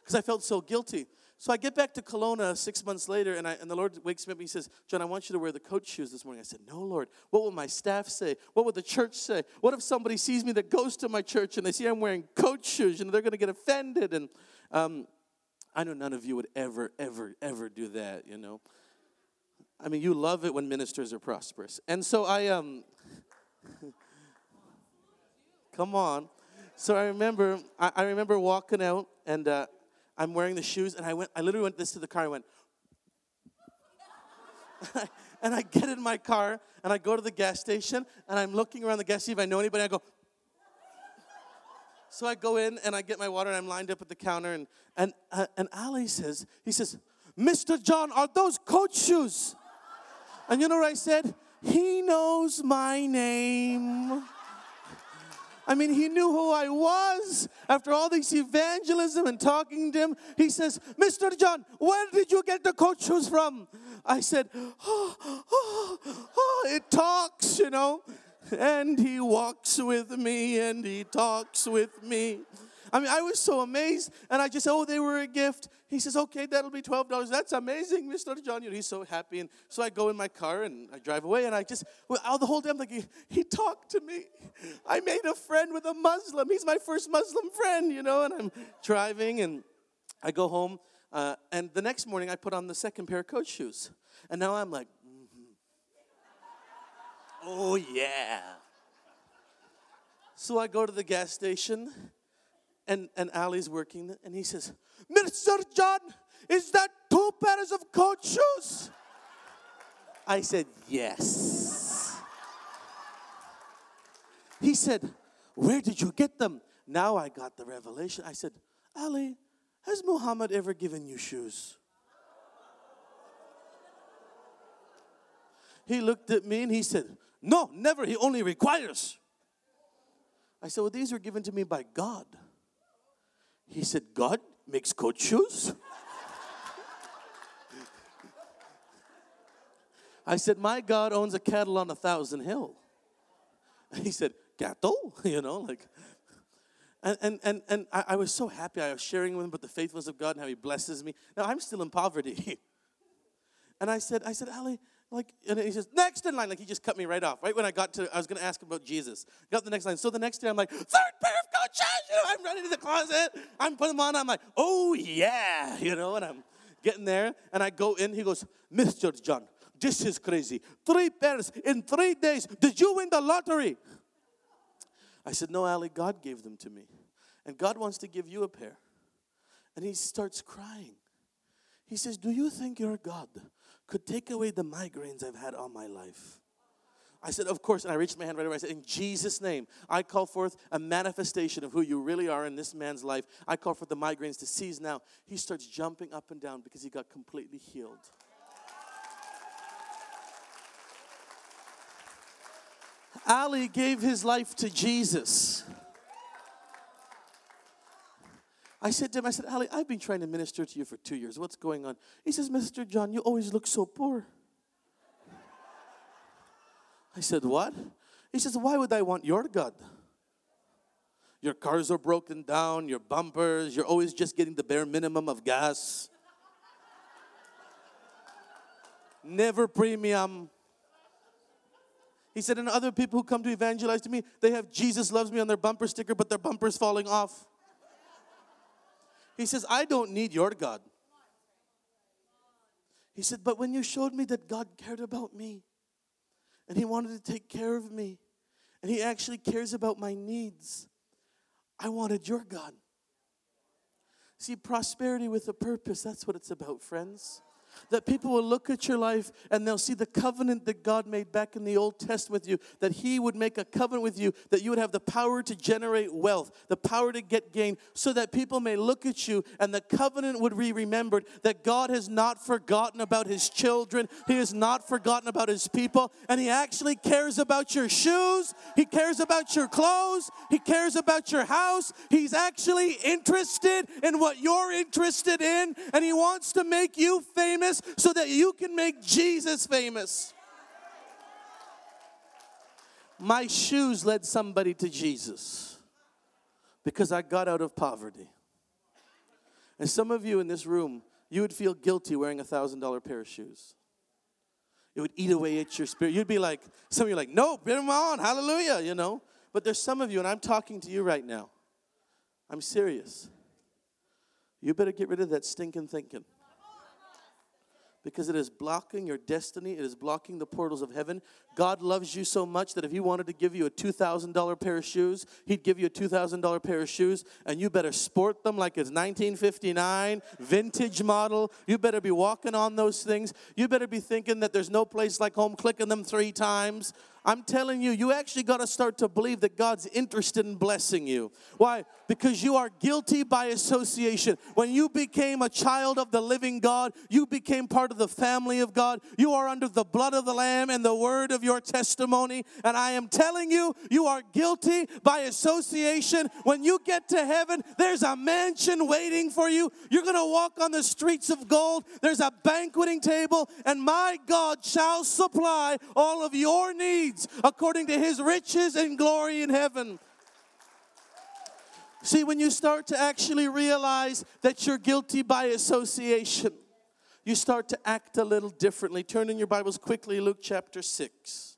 because I felt so guilty. So I get back to Kelowna six months later, and, I, and the Lord wakes me up and He says, John, I want you to wear the coach shoes this morning. I said, No, Lord. What will my staff say? What would the church say? What if somebody sees me that goes to my church and they see I'm wearing coach shoes? You know, they're going to get offended. And um, I know none of you would ever, ever, ever do that, you know. I mean, you love it when ministers are prosperous. And so I, um, <laughs> come on. So I remember, I, I remember walking out and uh, I'm wearing the shoes, and I went. I literally went this to the car. I went, <laughs> and I get in my car, and I go to the gas station, and I'm looking around the gas station if I know anybody. I go. <laughs> So I go in and I get my water, and I'm lined up at the counter, and and uh, and Ali says, he says, Mr. John, are those coach shoes? And you know what I said? He knows my name. I mean, he knew who I was. After all this evangelism and talking to him, he says, Mr. John, where did you get the coach shoes from? I said, oh, oh, oh, it talks, you know. And he walks with me and he talks with me. I mean, I was so amazed. And I just said, oh, they were a gift. He says, okay, that'll be $12. That's amazing, Mr. John. You know, he's so happy. And so I go in my car and I drive away. And I just, well, all the whole day, I'm like, he, he talked to me. I made a friend with a Muslim. He's my first Muslim friend, you know. And I'm driving and I go home Uh, and the next morning, I put on the second pair of coach shoes. And now I'm like, mm-hmm. oh, yeah. So I go to the gas station, and, and Ali's working, and he says, Mr. John, is that two pairs of coach shoes? I said, Yes. He said, Where did you get them? Now I got the revelation. I said, Ali, has Muhammad ever given you shoes? He looked at me and he said, No, never. He only requires. I said, Well, these were given to me by God. He said, God makes coach shoes? I said, My God owns a cattle on a thousand hill. He said, Cattle? <laughs> You know, like, and, and, and, and I, I was so happy. I was sharing with him about the faithfulness of God and how he blesses me. Now, I'm still in poverty. <laughs> and I said, I said, Ali, like, and he says, next in line. Like, he just cut me right off. Right when I got to, I was going to ask him about Jesus. Got the next line. So the next day, I'm like, third pair of coaches. You know, I'm running to the closet. I'm putting them on. I'm like, oh, yeah. <laughs> You know, and I'm getting there. And I go in. He goes, Mr. John, this is crazy. Three pairs in three days. Did you win the lottery? I said, No, Ali, God gave them to me. And God wants to give you a pair. And he starts crying. He says, Do you think your God could take away the migraines I've had all my life? I said, Of course. And I reached my hand right away. I said, In Jesus' name, I call forth a manifestation of who you really are in this man's life. I call for the migraines to cease now. He starts jumping up and down because he got completely healed. Ali gave his life to Jesus. I said to him, I said, Ali, I've been trying to minister to you for two years. What's going on? He says, Mr. John, you always look so poor. I said, What? He says, Why would I want your God? Your cars are broken down, your bumpers, you're always just getting the bare minimum of gas. Never premium. He said, and other people who come to evangelize to me, they have Jesus loves me on their bumper sticker, but their bumper's falling off. He says, I don't need your God. He said, but when you showed me that God cared about me and He wanted to take care of me and He actually cares about my needs, I wanted your God. See, prosperity with a purpose, that's what it's about, friends that people will look at your life and they'll see the covenant that God made back in the Old Testament with you, that He would make a covenant with you, that you would have the power to generate wealth, the power to get gain, so that people may look at you and the covenant would be remembered that God has not forgotten about His children, He has not forgotten about His people, and He actually cares about your shoes, He cares about your clothes, He cares about your house. He's actually interested in what you're interested in, and He wants to make you famous famous so that you can make Jesus famous. My shoes led somebody to Jesus because I got out of poverty. And some of you in this room, you would feel guilty wearing a thousand dollar pair of shoes. It would eat away at your spirit. You'd be like, some of you are like, no, bring them on, hallelujah, you know. But there's some of you, and I'm talking to you right now. I'm serious. You better get rid of that stinking thinking because it is blocking your destiny. It is blocking the portals of heaven. God loves you so much that if He wanted to give you a $2,000 pair of shoes, He'd give you a $2,000 pair of shoes, and you better sport them like it's 1959, vintage model. You better be walking on those things. You better be thinking that there's no place like home, clicking them three times. I'm telling you, you actually got to start to believe that God's interested in blessing you. Why? Because you are guilty by association. When you became a child of the living God, you became part of the family of God. You are under the blood of the Lamb and the word of your testimony. And I am telling you, you are guilty by association. When you get to heaven, there's a mansion waiting for you. You're going to walk on the streets of gold. There's a banqueting table, and my God shall supply all of your needs needs according to his riches and glory in heaven. See, when you start to actually realize that you're guilty by association, you start to act a little differently. Turn in your Bibles quickly, Luke chapter 6.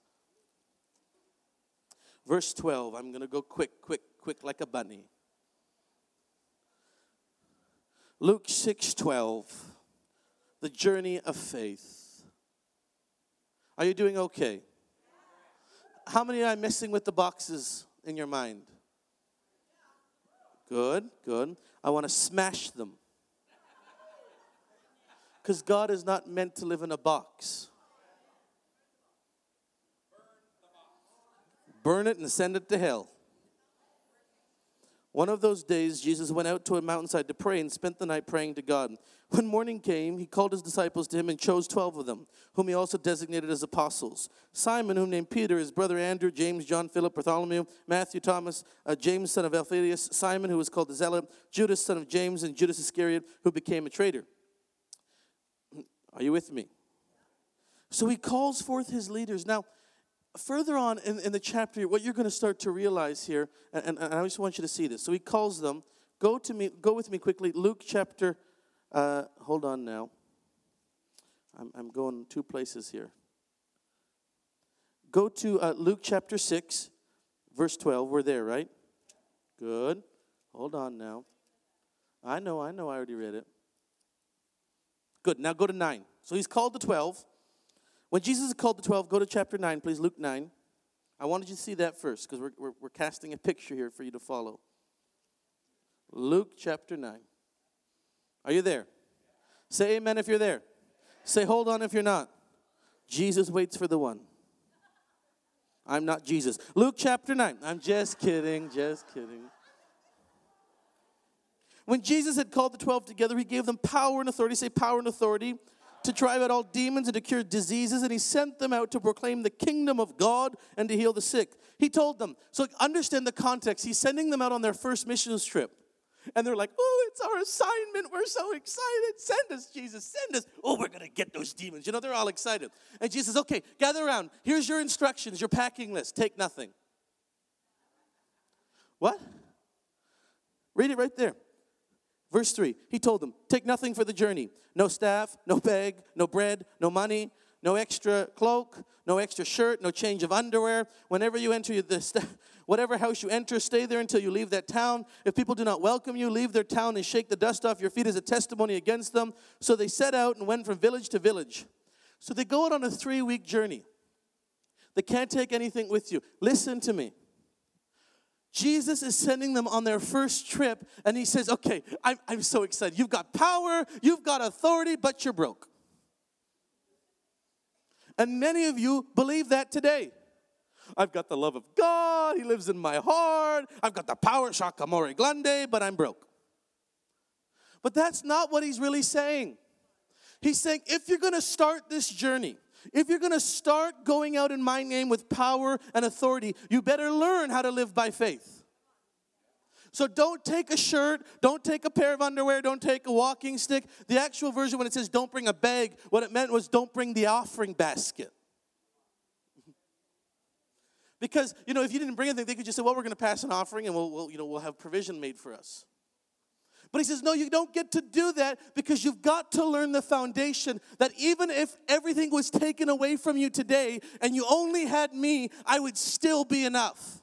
Verse 12. I'm going to go quick, quick, quick like a bunny. Luke 6:12. The journey of faith. Are you doing okay? How many are messing with the boxes in your mind? Good, good. I want to smash them. Because God is not meant to live in a box. Burn it and send it to hell. One of those days, Jesus went out to a mountainside to pray and spent the night praying to God. When morning came, he called his disciples to him and chose 12 of them, whom he also designated as apostles Simon, whom named Peter, his brother Andrew, James, John, Philip, Bartholomew, Matthew, Thomas, uh, James, son of Alphaeus, Simon, who was called the Zealot, Judas, son of James, and Judas Iscariot, who became a traitor. <clears throat> Are you with me? So he calls forth his leaders. Now, further on in, in the chapter, what you're going to start to realize here, and, and, I just want you to see this. So he calls them. Go to me. Go with me quickly. Luke chapter. Uh, hold on now. I'm, I'm going two places here. Go to uh, Luke chapter six, verse twelve. We're there, right? Good. Hold on now. I know. I know. I already read it. Good. Now go to nine. So he's called the twelve. When Jesus called the 12, go to chapter 9, please, Luke 9. I wanted you to see that first because we're, we're, we're casting a picture here for you to follow. Luke chapter 9. Are you there? Say amen if you're there. Say hold on if you're not. Jesus waits for the one. I'm not Jesus. Luke chapter 9. I'm just kidding, just kidding. When Jesus had called the 12 together, he gave them power and authority. Say power and authority to drive out all demons and to cure diseases, and he sent them out to proclaim the kingdom of God and to heal the sick. He told them, so understand the context. He's sending them out on their first missions trip. And they're like, oh, it's our assignment. We're so excited. Send us, Jesus. Send us. Oh, we're going to get those demons. You know, they're all excited. And Jesus says, okay, gather around. Here's your instructions, your packing list. Take nothing. What? Read it right there. Verse 3, he told them, Take nothing for the journey no staff, no bag, no bread, no money, no extra cloak, no extra shirt, no change of underwear. Whenever you enter the st- <laughs> whatever house you enter, stay there until you leave that town. If people do not welcome you, leave their town and shake the dust off your feet as a testimony against them. So they set out and went from village to village. So they go out on a three week journey. They can't take anything with you. Listen to me. Jesus is sending them on their first trip, and he says, Okay, I'm, I'm so excited. You've got power, you've got authority, but you're broke. And many of you believe that today. I've got the love of God, He lives in my heart. I've got the power, Shakamore Glande, but I'm broke. But that's not what He's really saying. He's saying, if you're gonna start this journey, if you're going to start going out in my name with power and authority, you better learn how to live by faith. So don't take a shirt, don't take a pair of underwear, don't take a walking stick. The actual version, when it says don't bring a bag, what it meant was don't bring the offering basket. Because, you know, if you didn't bring anything, they could just say, well, we're going to pass an offering and we'll, we'll, you know, we'll have provision made for us. But he says, no, you don't get to do that because you've got to learn the foundation that even if everything was taken away from you today and you only had me, I would still be enough.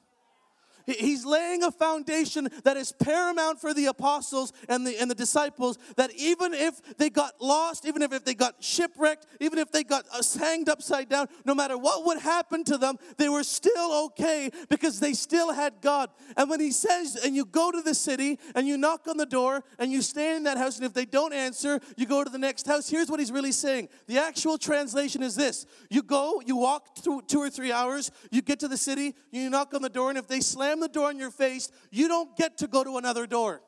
He's laying a foundation that is paramount for the apostles and the, and the disciples that even if they got lost, even if, they got shipwrecked, even if they got uh, hanged upside down, no matter what would happen to them, they were still okay because they still had God. And when he says, and you go to the city and you knock on the door and you stand in that house, and if they don't answer, you go to the next house, here's what he's really saying. The actual translation is this you go, you walk through two or three hours, you get to the city, you knock on the door, and if they slam slam the door in your face, you don't get to go to another door.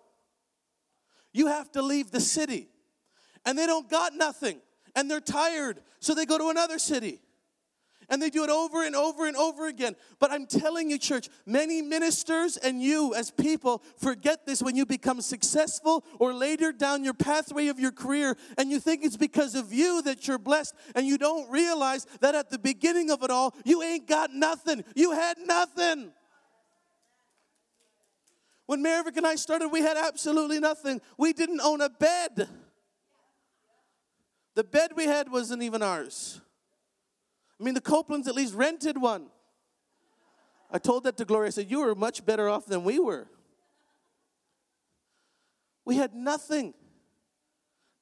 You have to leave the city. And they don't got nothing. And they're tired. So they go to another city. And they do it over and over and over again. But I'm telling you, church, many ministers and you as people forget this when you become successful or later down your pathway of your career and you think it's because of you that you're blessed and you don't realize that at the beginning of it all, you ain't got nothing. You had nothing. When Maravik and I started, we had absolutely nothing. We didn't own a bed. The bed we had wasn't even ours. I mean, the Copelands at least rented one. I told that to Gloria. I said, You were much better off than we were. We had nothing.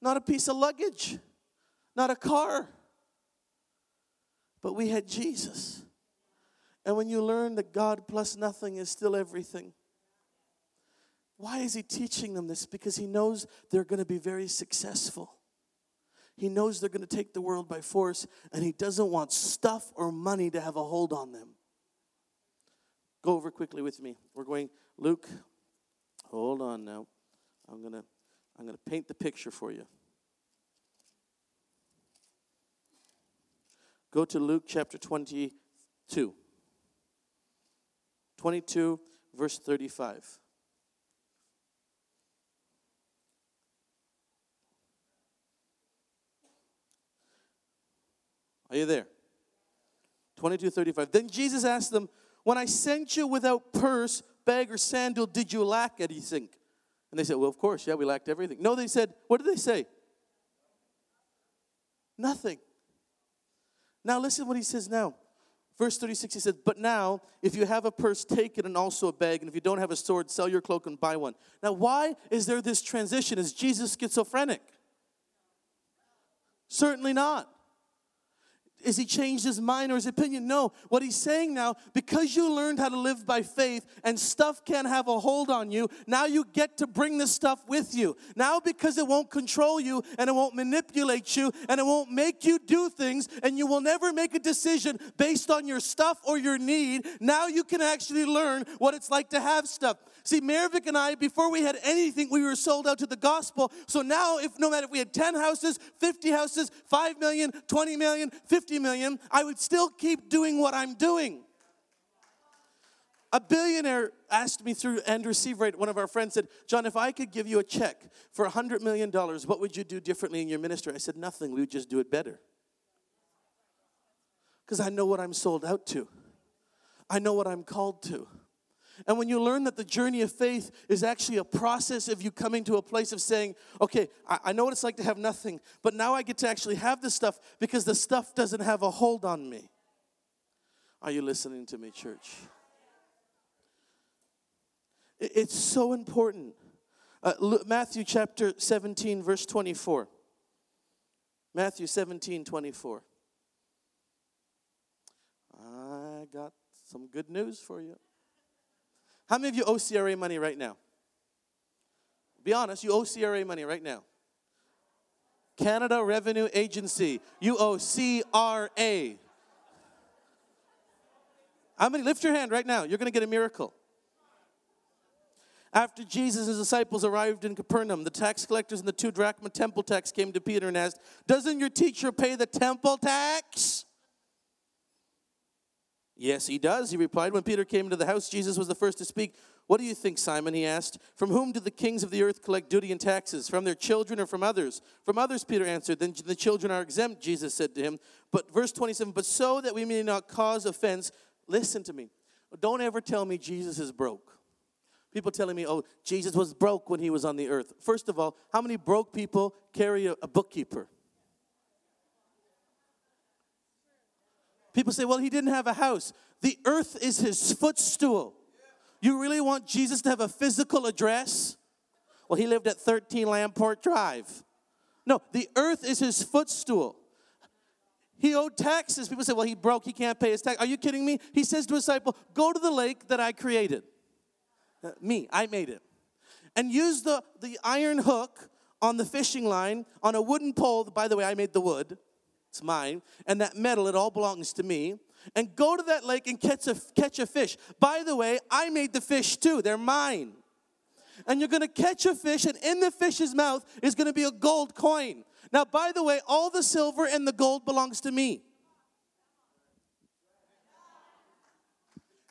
not a piece of luggage, not a car. But we had Jesus. And when you learn that God plus nothing is still everything, why is he teaching them this? Because he knows they're going to be very successful. He knows they're going to take the world by force, and he doesn't want stuff or money to have a hold on them. Go over quickly with me. We're going, Luke, hold on now. I'm going to I'm going to paint the picture for you. Go to Luke chapter 22. 22, verse 35. Are you there? 22, 35. Then Jesus asked them, When I sent you without purse, bag, or sandal, did you lack anything? And they said, Well, of course, yeah, we lacked everything. No, they said, What did they say? Nothing. Now, listen what he says now. Verse 36, he says, But now, if you have a purse, take it and also a bag. And if you don't have a sword, sell your cloak and buy one. Now, why is there this transition? Is Jesus schizophrenic? Certainly not. Is he changed his mind or his opinion? No. What he's saying now, because you learned how to live by faith and stuff can't have a hold on you, now you get to bring the stuff with you. Now, because it won't control you and it won't manipulate you and it won't make you do things and you will never make a decision based on your stuff or your need, now you can actually learn what it's like to have stuff. See, Maravik and I, before we had anything, we were sold out to the gospel. So now, if no matter if we had 10 houses, 50 houses, 5 million, 20 million, 50 million, I would still keep doing what I'm doing. A billionaire asked me through Andrew Seabright, one of our friends, said, John, if I could give you a check for $100 million, what would you do differently in your ministry? I said, nothing. We would just do it better. Because I know what I'm sold out to, I know what I'm called to. And when you learn that the journey of faith is actually a process of you coming to a place of saying, okay, I, know what it's like to have nothing, but now I get to actually have the stuff because the stuff doesn't have a hold on me. Are you listening to me, church? It, it's so important. Uh, Matthew chapter 17, verse 24. Matthew 17, 24. I got some good news for you. How many of you owe CRA money right now? Be honest, you owe CRA money right now. Canada Revenue Agency, you owe CRA. How many? Lift your hand right now. You're going to get a miracle. After Jesus and his disciples arrived in Capernaum, the tax collectors and the two drachma temple tax came to Peter and asked, Doesn't your teacher pay the temple tax? Yes, he does, he replied. When Peter came into the house, Jesus was the first to speak. What do you think, Simon? He asked. From whom do the kings of the earth collect duty and taxes? From their children or from others? From others, Peter answered. Then the children are exempt, Jesus said to him. But verse 27 But so that we may not cause offense, listen to me. Don't ever tell me Jesus is broke. People telling me, oh, Jesus was broke when he was on the earth. First of all, how many broke people carry a, a bookkeeper? People say, well, he didn't have a house. The earth is his footstool. You really want Jesus to have a physical address? Well, he lived at 13 Lamport Drive. No, the earth is his footstool. He owed taxes. People say, well, he broke, he can't pay his tax. Are you kidding me? He says to a disciple, go to the lake that I created. Uh, me, I made it. And use the, the iron hook on the fishing line on a wooden pole. By the way, I made the wood it's mine. And that metal, it all belongs to me. And go to that lake and catch a, catch a fish. By the way, I made the fish too, they're mine. And you're gonna catch a fish, and in the fish's mouth is gonna be a gold coin. Now, by the way, all the silver and the gold belongs to me.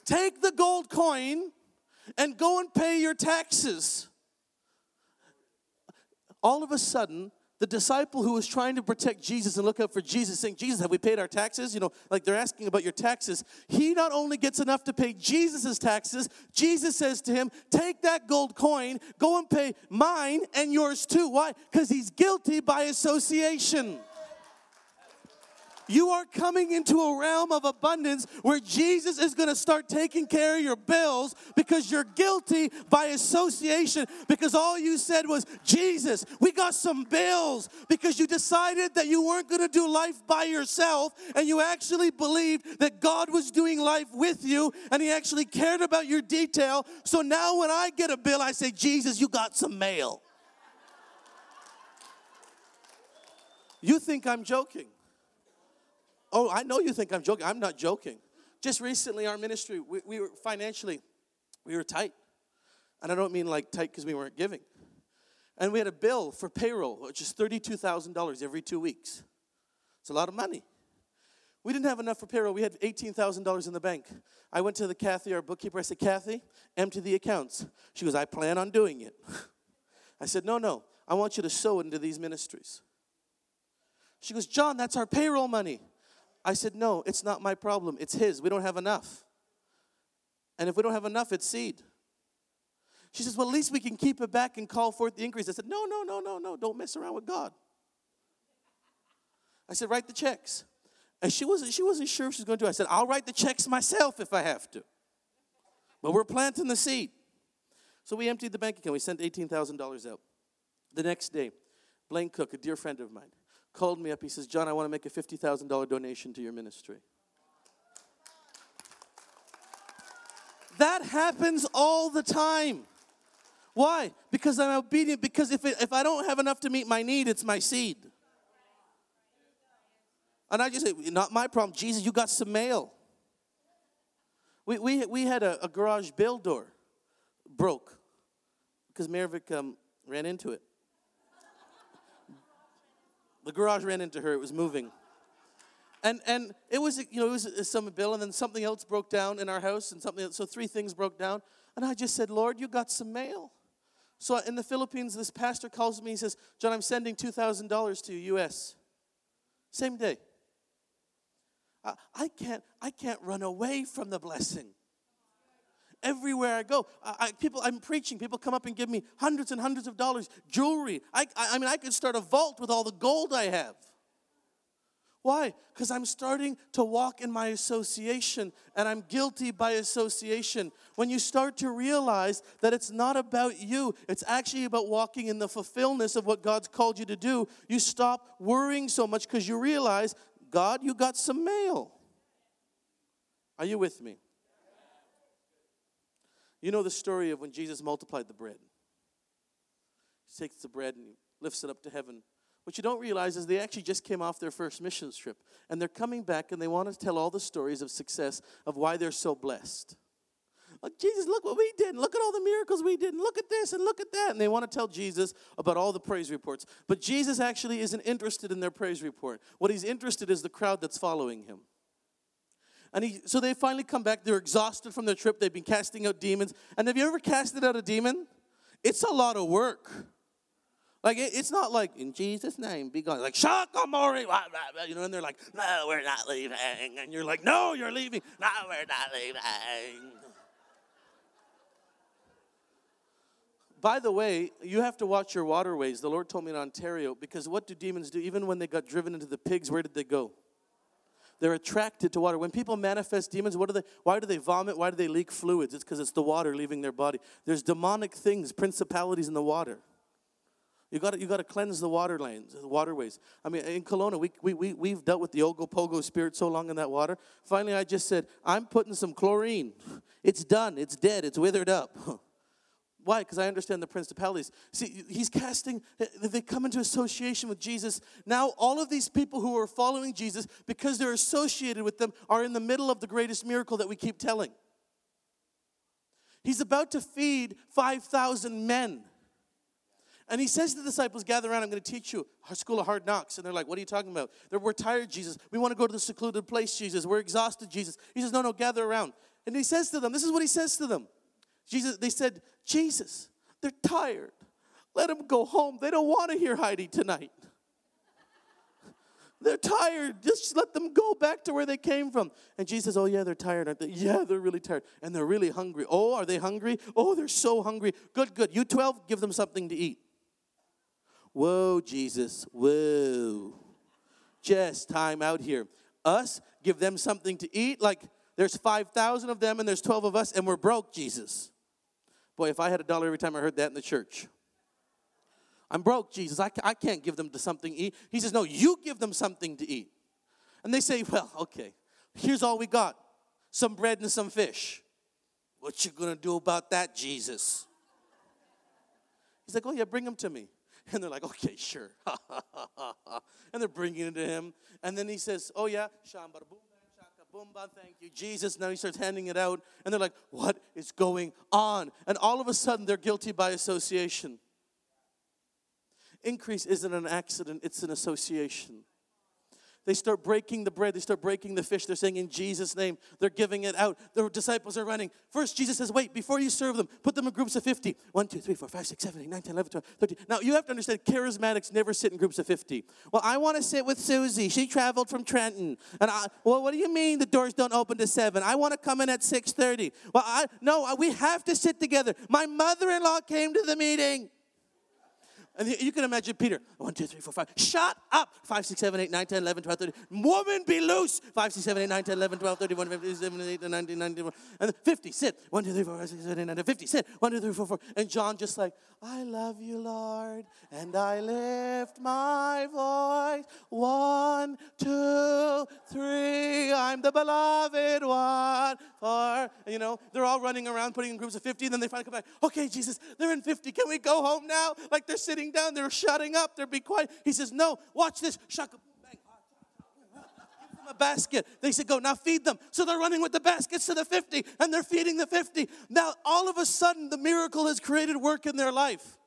Take the gold coin and go and pay your taxes. All of a sudden, the disciple who was trying to protect Jesus and look out for Jesus, saying, Jesus, have we paid our taxes? You know, like they're asking about your taxes. He not only gets enough to pay Jesus' taxes, Jesus says to him, Take that gold coin, go and pay mine and yours too. Why? Because he's guilty by association. You are coming into a realm of abundance where Jesus is going to start taking care of your bills because you're guilty by association because all you said was, Jesus, we got some bills because you decided that you weren't going to do life by yourself and you actually believed that God was doing life with you and He actually cared about your detail. So now when I get a bill, I say, Jesus, you got some mail. You think I'm joking. Oh, I know you think I'm joking. I'm not joking. Just recently, our ministry, we, we were financially, we were tight. And I don't mean like tight because we weren't giving. And we had a bill for payroll, which is $32,000 every two weeks. It's a lot of money. We didn't have enough for payroll. We had $18,000 in the bank. I went to the Kathy, our bookkeeper. I said, Kathy, empty the accounts. She goes, I plan on doing it. <laughs> I said, No, no. I want you to sow into these ministries. She goes, John, that's our payroll money. I said, No, it's not my problem. It's his. We don't have enough. And if we don't have enough, it's seed. She says, Well, at least we can keep it back and call forth the increase. I said, No, no, no, no, no. Don't mess around with God. I said, Write the checks. And she wasn't, she wasn't sure if she was going to do it. I said, I'll write the checks myself if I have to. But we're planting the seed. So we emptied the bank account. We sent $18,000 out. The next day, Blaine Cook, a dear friend of mine, called me up. He says, John, I want to make a $50,000 donation to your ministry. That happens all the time. Why? Because I'm obedient. Because if, it, if I don't have enough to meet my need, it's my seed. And I just say, not my problem. Jesus, you got some mail. We, we, we had a, a garage bill door broke because Maravik um, ran into it. The garage ran into her. It was moving. And, and it was, you know, it was uh, a summer bill, and then something else broke down in our house, and something else, so three things broke down. And I just said, Lord, you got some mail. So in the Philippines, this pastor calls me, he says, John, I'm sending $2,000 to you, US. Same day. I, I, can't, I can't run away from the blessing everywhere I go. I, I, people, I'm preaching. People come up and give me hundreds and hundreds of dollars, jewelry. I, I, I mean, I could start a vault with all the gold I have. Why? Because I'm starting to walk in my association and I'm guilty by association. When you start to realize that it's not about you, it's actually about walking in the fulfillment of what God's called you to do, you stop worrying so much because you realize, God, you got some mail. Are you with me? You know the story of when Jesus multiplied the bread. He takes the bread and he lifts it up to heaven. What you don't realize is they actually just came off their first mission trip. And they're coming back and they want to tell all the stories of success of why they're so blessed. Like, Jesus, look what we did. Look at all the miracles we did. Look at this and look at that. And they want to tell Jesus about all the praise reports. But Jesus actually isn't interested in their praise report. What he's interested is the crowd that's following him. And he, so they finally come back. They're exhausted from their trip. They've been casting out demons. And have you ever casted out a demon? It's a lot of work. Like it, it's not like in Jesus' name be gone. Like shakamori, you know, and they're like, no, we're not leaving, and you're like, no, you're leaving. No, we're not leaving. By the way, you have to watch your waterways. The Lord told me in Ontario because what do demons do? Even when they got driven into the pigs, where did they go? They're attracted to water. When people manifest demons, what do they, why do they vomit? Why do they leak fluids? It's because it's the water leaving their body. There's demonic things, principalities in the water. You got you got to cleanse the water lanes, the waterways. I mean, in Kelowna, we, we, we, we've dealt with the Ogopogo spirit so long in that water. Finally, I just said, I'm putting some chlorine. It's done. It's dead. It's withered up. <laughs> Why? Because I understand the principalities. See, he's casting, they come into association with Jesus. Now, all of these people who are following Jesus, because they're associated with them, are in the middle of the greatest miracle that we keep telling. He's about to feed 5,000 men. And he says to the disciples, Gather around, I'm going to teach you our school of hard knocks. And they're like, What are you talking about? They're, We're tired, Jesus. We want to go to the secluded place, Jesus. We're exhausted, Jesus. He says, No, no, gather around. And he says to them, This is what he says to them. Jesus, they said, Jesus, they're tired. Let them go home. They don't want to hear Heidi tonight. They're tired. Just let them go back to where they came from. And Jesus Oh, yeah, they're tired, aren't they? Yeah, they're really tired. And they're really hungry. Oh, are they hungry? Oh, they're so hungry. Good, good. You 12, give them something to eat. Whoa, Jesus. Whoa. Just time out here. us, give them something to eat. Like there's 5,000 of them and there's 12 of us and we're broke, Jesus. Boy, if I had a dollar every time I heard that in the church. I'm broke, Jesus. I, I can't give them to something to eat. He says, No, you give them something to eat. And they say, Well, okay, here's all we got some bread and some fish. What you gonna do about that, Jesus? He's like, Oh, yeah, bring them to me. And they're like, Okay, sure. <laughs> and they're bringing it to him. And then he says, Oh, yeah, shamba boom. Boomba, thank you, Jesus. Now he starts handing it out, and they're like, What is going on? And all of a sudden, they're guilty by association. Increase isn't an accident, it's an association. They start breaking the bread. They start breaking the fish. They're saying, In Jesus' name, they're giving it out. The disciples are running. First, Jesus says, Wait, before you serve them, put them in groups of 50. 1, 2, 3, 4, 5, 6, 7, 8, 9, 10, 11, 12, 13. Now, you have to understand, charismatics never sit in groups of 50. Well, I want to sit with Susie. She traveled from Trenton. And I, well, what do you mean the doors don't open to 7? I want to come in at 6.30. Well, I, no, we have to sit together. My mother-in-law came to the meeting. And you can imagine Peter, one, two, three, four, five. Shut up. 5, 6, 7, 9, 10, 11, 12, 13. Woman, be loose. 5, 6, 7, 8, 9, 10, 11, 12, 13, 15, 7, 8, 9, 19, 20. And 50, sit. 1, 2, 3, 4, 5, 6, 7, 8, 9, 10, 50, sit. 1, 2, 3, 4, 4. And John just like, I love you, Lord, and I lift my voice. One, two, three. I'm the beloved one. Four. You know, they're all running around putting in groups of 50. And then they finally come back. Okay, Jesus, they're in 50. Can we go home now? Like they're sitting down, they're shutting up, they're be quiet. He says, No, watch this. Shaka a basket. They said, Go, now feed them. So they're running with the baskets to the 50 and they're feeding the 50. Now, all of a sudden, the miracle has created work in their life.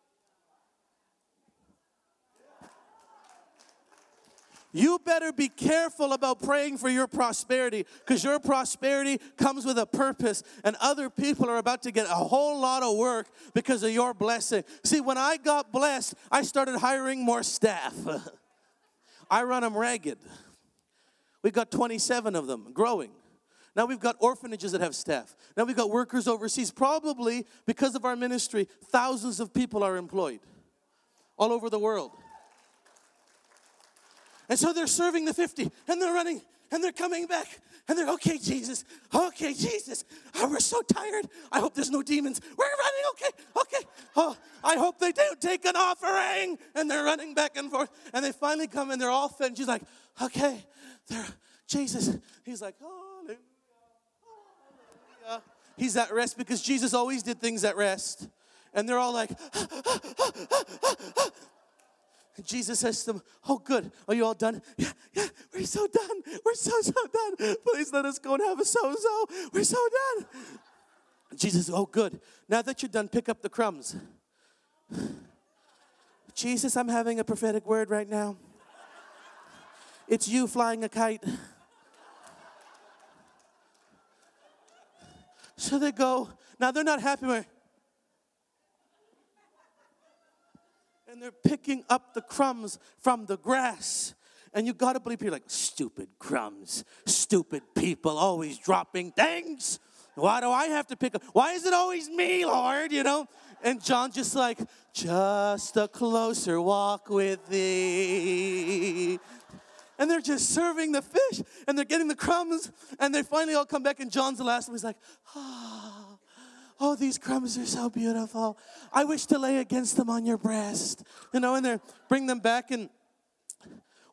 You better be careful about praying for your prosperity because your prosperity comes with a purpose, and other people are about to get a whole lot of work because of your blessing. See, when I got blessed, I started hiring more staff. <laughs> I run them ragged. We've got 27 of them growing. Now we've got orphanages that have staff. Now we've got workers overseas. Probably because of our ministry, thousands of people are employed all over the world. And so they're serving the 50 and they're running and they're coming back and they're, okay, Jesus, okay, Jesus. Oh, we're so tired. I hope there's no demons. We're running, okay, okay. Oh, I hope they don't take an offering. And they're running back and forth. And they finally come and they're all fed. And she's like, okay, they're, Jesus. He's like, hallelujah, hallelujah. He's at rest because Jesus always did things at rest. And they're all like, and Jesus says to them, Oh, good. Are you all done? Yeah, yeah, we're so done. We're so, so done. Please let us go and have a so so. We're so done. Jesus, oh, good. Now that you're done, pick up the crumbs. Jesus, I'm having a prophetic word right now. It's you flying a kite. So they go. Now they're not happy and they're picking up the crumbs from the grass. And you gotta believe people like, stupid crumbs, stupid people always dropping things. Why do I have to pick up? Why is it always me, Lord? You know? And John just like, just a closer walk with thee. And they're just serving the fish and they're getting the crumbs. And they finally all come back, and John's the last one. He's like, ah. Oh, these crumbs are so beautiful. I wish to lay against them on your breast. You know, and they bring them back. And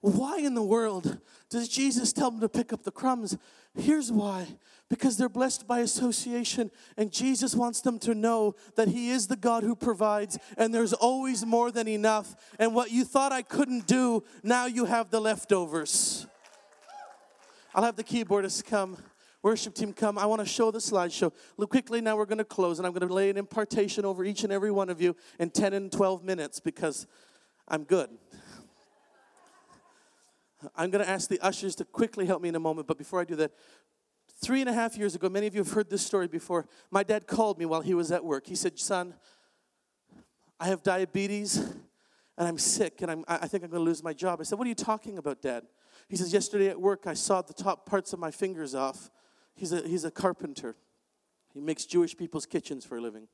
why in the world does Jesus tell them to pick up the crumbs? Here's why because they're blessed by association, and Jesus wants them to know that He is the God who provides, and there's always more than enough. And what you thought I couldn't do, now you have the leftovers. I'll have the keyboardist come. Worship team, come. I want to show the slideshow. Look quickly, now we're going to close, and I'm going to lay an impartation over each and every one of you in 10 and 12 minutes because I'm good. I'm going to ask the ushers to quickly help me in a moment, but before I do that, three and a half years ago, many of you have heard this story before. My dad called me while he was at work. He said, Son, I have diabetes and I'm sick and I'm, I think I'm going to lose my job. I said, What are you talking about, Dad? He says, Yesterday at work, I sawed the top parts of my fingers off He's a, he's a carpenter. He makes Jewish people's kitchens for a living.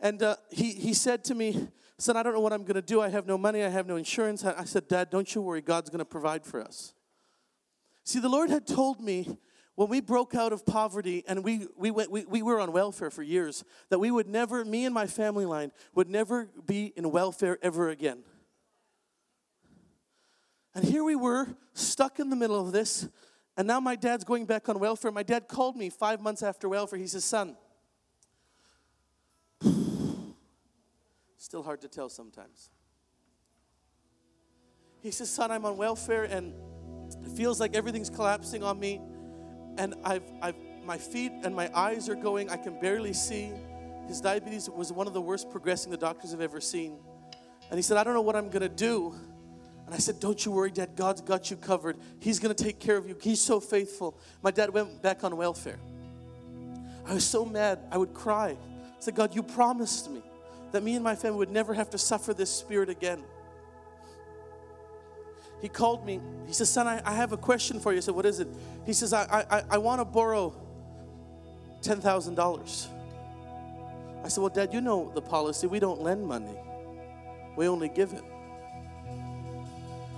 And uh, he, he said to me, Son, I don't know what I'm going to do. I have no money. I have no insurance. I said, Dad, don't you worry. God's going to provide for us. See, the Lord had told me when we broke out of poverty and we, we, went, we, we were on welfare for years, that we would never, me and my family line, would never be in welfare ever again. And here we were, stuck in the middle of this, and now my dad's going back on welfare. My dad called me five months after welfare. He says, Son, <sighs> still hard to tell sometimes. He says, Son, I'm on welfare and it feels like everything's collapsing on me. And I've, I've, my feet and my eyes are going, I can barely see. His diabetes was one of the worst progressing the doctors have ever seen. And he said, I don't know what I'm going to do. And I said, Don't you worry, Dad. God's got you covered. He's going to take care of you. He's so faithful. My dad went back on welfare. I was so mad, I would cry. I said, God, you promised me that me and my family would never have to suffer this spirit again. He called me. He says, Son, I, I have a question for you. I said, What is it? He says, I, I, I want to borrow $10,000. I said, Well, Dad, you know the policy. We don't lend money, we only give it.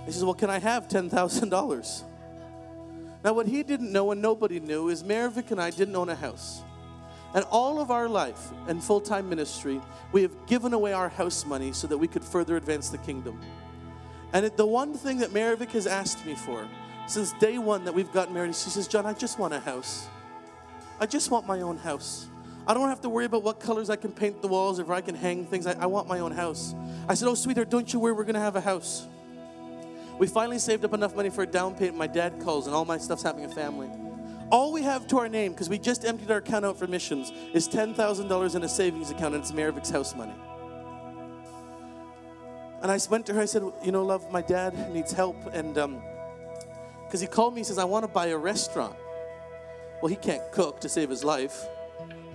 He says, Well, can I have $10,000? Now, what he didn't know and nobody knew is Maravik and I didn't own a house. And all of our life and full time ministry, we have given away our house money so that we could further advance the kingdom. And it, the one thing that Maravik has asked me for since day one that we've gotten married, she says, John, I just want a house. I just want my own house. I don't have to worry about what colors I can paint the walls or if I can hang things. I, I want my own house. I said, Oh, sweetheart, don't you worry, we're going to have a house. We finally saved up enough money for a down payment. My dad calls, and all my stuff's happening a family. All we have to our name, because we just emptied our account out for missions, is $10,000 in a savings account, and it's Maravik's house money. And I went to her, I said, You know, love, my dad needs help. And because um, he called me, he says, I want to buy a restaurant. Well, he can't cook to save his life.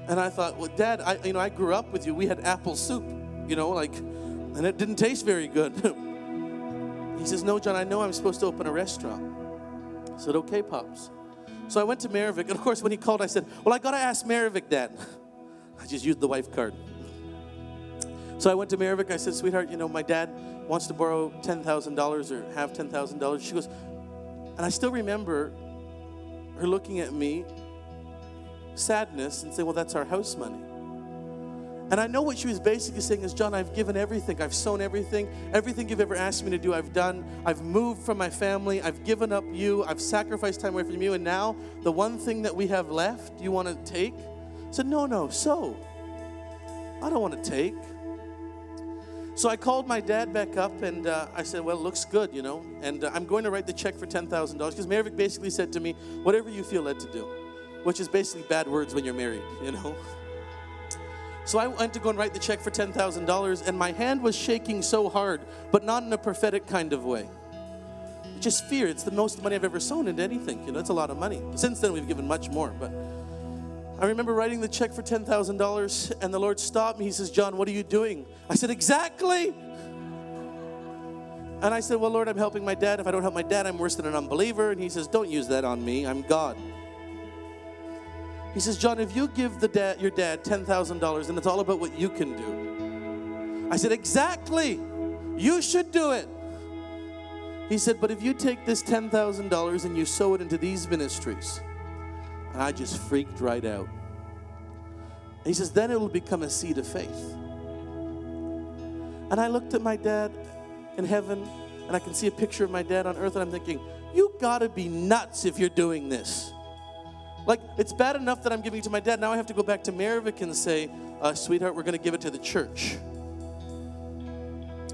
And I thought, Well, dad, I, you know, I grew up with you. We had apple soup, you know, like, and it didn't taste very good. <laughs> he says, No, John, I know I'm supposed to open a restaurant. I said, Okay, Pops. So I went to Maravik. And of course, when he called, I said, Well, I got to ask Maravik, <laughs> Dad. I just used the wife card. So I went to Maravik. I said, sweetheart, you know, my dad wants to borrow $10,000 or have $10,000. She goes, and I still remember her looking at me, sadness, and saying, well, that's our house money. And I know what she was basically saying is, John, I've given everything. I've sown everything. Everything you've ever asked me to do, I've done. I've moved from my family. I've given up you. I've sacrificed time away from you. And now, the one thing that we have left, you want to take? I said, no, no, so. I don't want to take. So I called my dad back up and uh, I said, Well, it looks good, you know, and uh, I'm going to write the check for $10,000 because Maravik basically said to me, Whatever you feel led to do, which is basically bad words when you're married, you know. So I went to go and write the check for $10,000 and my hand was shaking so hard, but not in a prophetic kind of way. Just fear. It's the most money I've ever sown into anything. You know, it's a lot of money. Since then, we've given much more, but I remember writing the check for $10,000 and the Lord stopped me. He says, John, what are you doing? I said, Exactly. And I said, Well, Lord, I'm helping my dad. If I don't help my dad, I'm worse than an unbeliever. And he says, Don't use that on me. I'm God. He says, John, if you give the dad, your dad $10,000, and it's all about what you can do. I said, Exactly. You should do it. He said, But if you take this $10,000 and you sow it into these ministries, and I just freaked right out. He says, then it'll become a seed of faith. And I looked at my dad in heaven, and I can see a picture of my dad on earth, and I'm thinking, you gotta be nuts if you're doing this. Like, it's bad enough that I'm giving it to my dad. Now I have to go back to Maravik and say, uh, sweetheart, we're gonna give it to the church.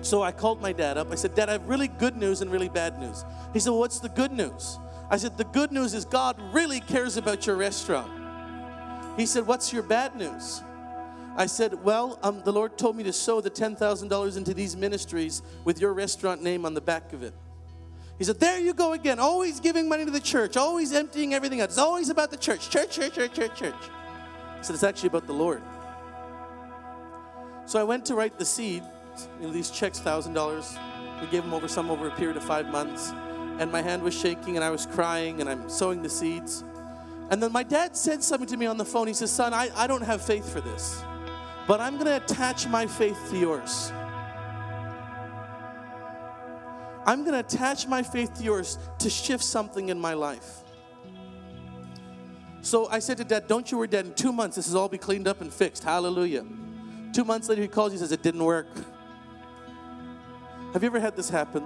So I called my dad up. I said, Dad, I have really good news and really bad news. He said, well, What's the good news? I said, The good news is God really cares about your restaurant. He said, What's your bad news? I said, Well, um, the Lord told me to sow the $10,000 into these ministries with your restaurant name on the back of it. He said, There you go again, always giving money to the church, always emptying everything out. It's always about the church, church, church, church, church, church. I said, It's actually about the Lord. So I went to write the seed, you know, these checks, $1,000. We gave them over some over a period of five months and my hand was shaking and I was crying and I'm sowing the seeds. And then my dad said something to me on the phone. He says, Son, I, I don't have faith for this, but I'm going to attach my faith to yours. I'm going to attach my faith to yours to shift something in my life. So I said to dad, Don't you worry, dad, in two months this will all be cleaned up and fixed. Hallelujah. Two months later, he calls, he says, It didn't work. Have you ever had this happen?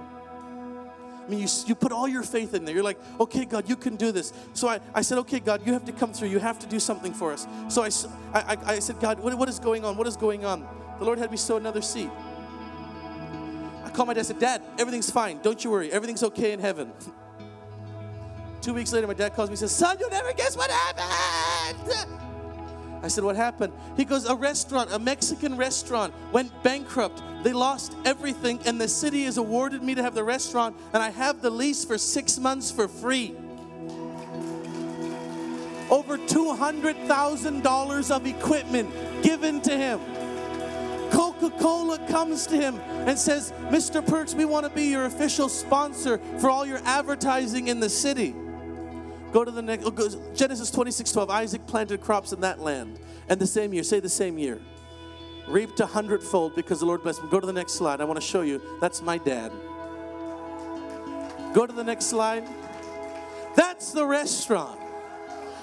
I mean, you, you put all your faith in there. You're like, okay, God, you can do this. So I, I said, okay, God, you have to come through. You have to do something for us. So I, I, I said, God, what, what is going on? What is going on? The Lord had me sow another seed. Called my dad and said, Dad, everything's fine. Don't you worry. Everything's okay in heaven. <laughs> Two weeks later, my dad calls me and says, Son, you'll never guess what happened. I said, What happened? He goes, A restaurant, a Mexican restaurant, went bankrupt. They lost everything, and the city has awarded me to have the restaurant, and I have the lease for six months for free. Over $200,000 of equipment given to him. Coca Cola comes to him and says, Mr. Perks, we want to be your official sponsor for all your advertising in the city. Go to the next, oh, Genesis 26 12. Isaac planted crops in that land. And the same year, say the same year, reaped a hundredfold because the Lord blessed him. Go to the next slide. I want to show you. That's my dad. Go to the next slide. That's the restaurant.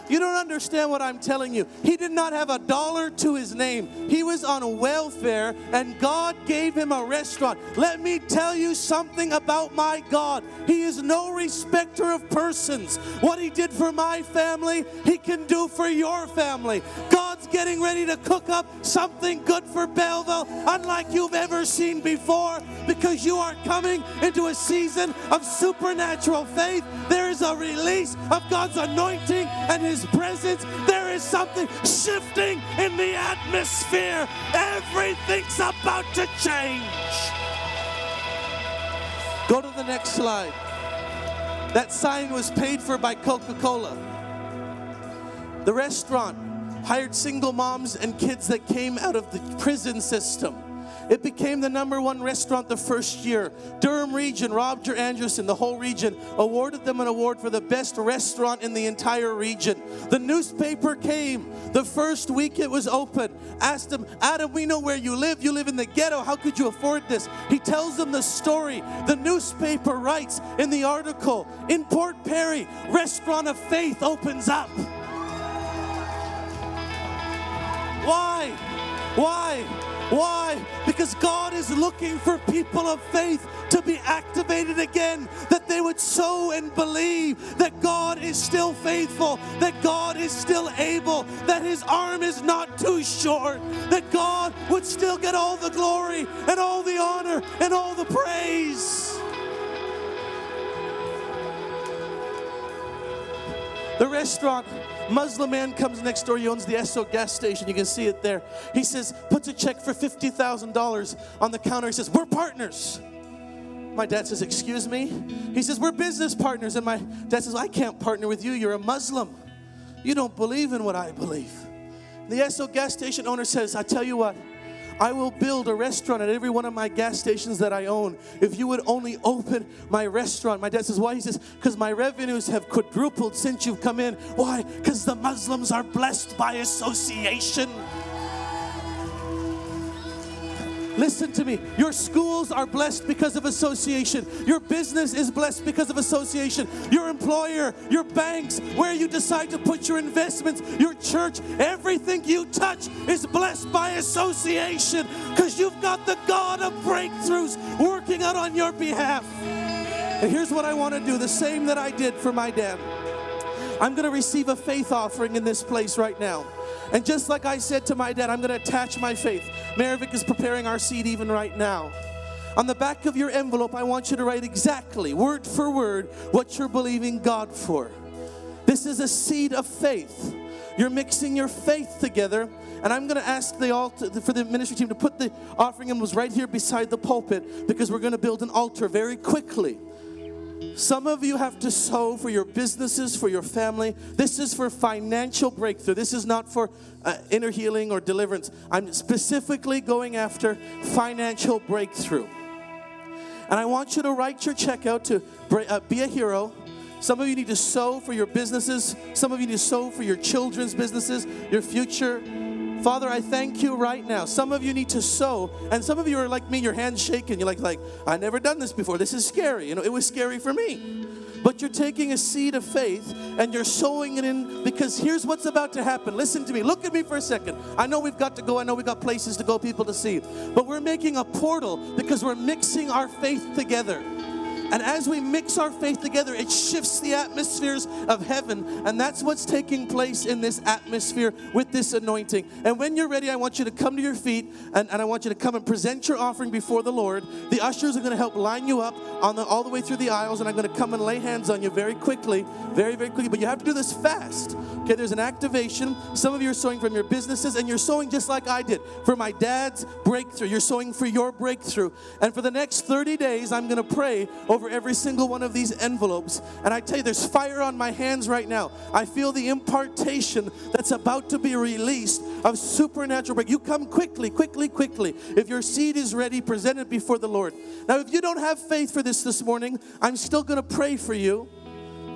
You don't understand what I'm telling you. He did not have a dollar to his name. He was on welfare, and God gave him a restaurant. Let me tell you something about my God. He is no respecter of persons. What he did for my family, he can do for your family. God's getting ready to cook up something good for Belleville, unlike you've ever seen before, because you are coming into a season of supernatural faith. There is a release of God's anointing and his his presence, there is something shifting in the atmosphere. Everything's about to change. Go to the next slide. That sign was paid for by Coca Cola. The restaurant hired single moms and kids that came out of the prison system. It became the number one restaurant the first year. Durham region, Roger Anderson, the whole region, awarded them an award for the best restaurant in the entire region. The newspaper came the first week it was open, asked him, Adam, we know where you live. You live in the ghetto. How could you afford this? He tells them the story. The newspaper writes in the article in Port Perry, Restaurant of Faith opens up. Why? Why? Why? Because God is looking for people of faith to be activated again, that they would sow and believe that God is still faithful, that God is still able, that His arm is not too short, that God would still get all the glory and all the honor and all the praise. The restaurant Muslim man comes next door. He owns the Esso gas station. You can see it there. He says, puts a check for $50,000 on the counter. He says, We're partners. My dad says, Excuse me? He says, We're business partners. And my dad says, I can't partner with you. You're a Muslim. You don't believe in what I believe. The Esso gas station owner says, I tell you what, I will build a restaurant at every one of my gas stations that I own. If you would only open my restaurant. My dad says, Why? He says, Because my revenues have quadrupled since you've come in. Why? Because the Muslims are blessed by association. Listen to me. Your schools are blessed because of association. Your business is blessed because of association. Your employer, your banks, where you decide to put your investments, your church, everything you touch is blessed by association because you've got the God of breakthroughs working out on your behalf. And here's what I want to do the same that I did for my dad. I'm going to receive a faith offering in this place right now. And just like I said to my dad, I'm going to attach my faith. Maravik is preparing our seed even right now. On the back of your envelope, I want you to write exactly, word for word, what you're believing God for. This is a seed of faith. You're mixing your faith together. And I'm going to ask the altar for the ministry team to put the offering envelopes right here beside the pulpit because we're going to build an altar very quickly. Some of you have to sow for your businesses, for your family. This is for financial breakthrough. This is not for uh, inner healing or deliverance. I'm specifically going after financial breakthrough. And I want you to write your check out to uh, be a hero. Some of you need to sow for your businesses. Some of you need to sow for your children's businesses, your future Father, I thank you right now. Some of you need to sow, and some of you are like me, your hands shaking. You're like, like, I never done this before. This is scary. You know, it was scary for me. But you're taking a seed of faith and you're sowing it in because here's what's about to happen. Listen to me. Look at me for a second. I know we've got to go. I know we've got places to go, people to see. But we're making a portal because we're mixing our faith together. And as we mix our faith together, it shifts the atmospheres of heaven. And that's what's taking place in this atmosphere with this anointing. And when you're ready, I want you to come to your feet and, and I want you to come and present your offering before the Lord. The ushers are going to help line you up on the, all the way through the aisles, and I'm going to come and lay hands on you very quickly, very, very quickly. But you have to do this fast. Okay, there's an activation. Some of you are sowing from your businesses, and you're sowing just like I did for my dad's breakthrough. You're sowing for your breakthrough. And for the next 30 days, I'm going to pray over every single one of these envelopes. And I tell you, there's fire on my hands right now. I feel the impartation that's about to be released of supernatural break. You come quickly, quickly, quickly. If your seed is ready, present it before the Lord. Now, if you don't have faith for this this morning, I'm still going to pray for you.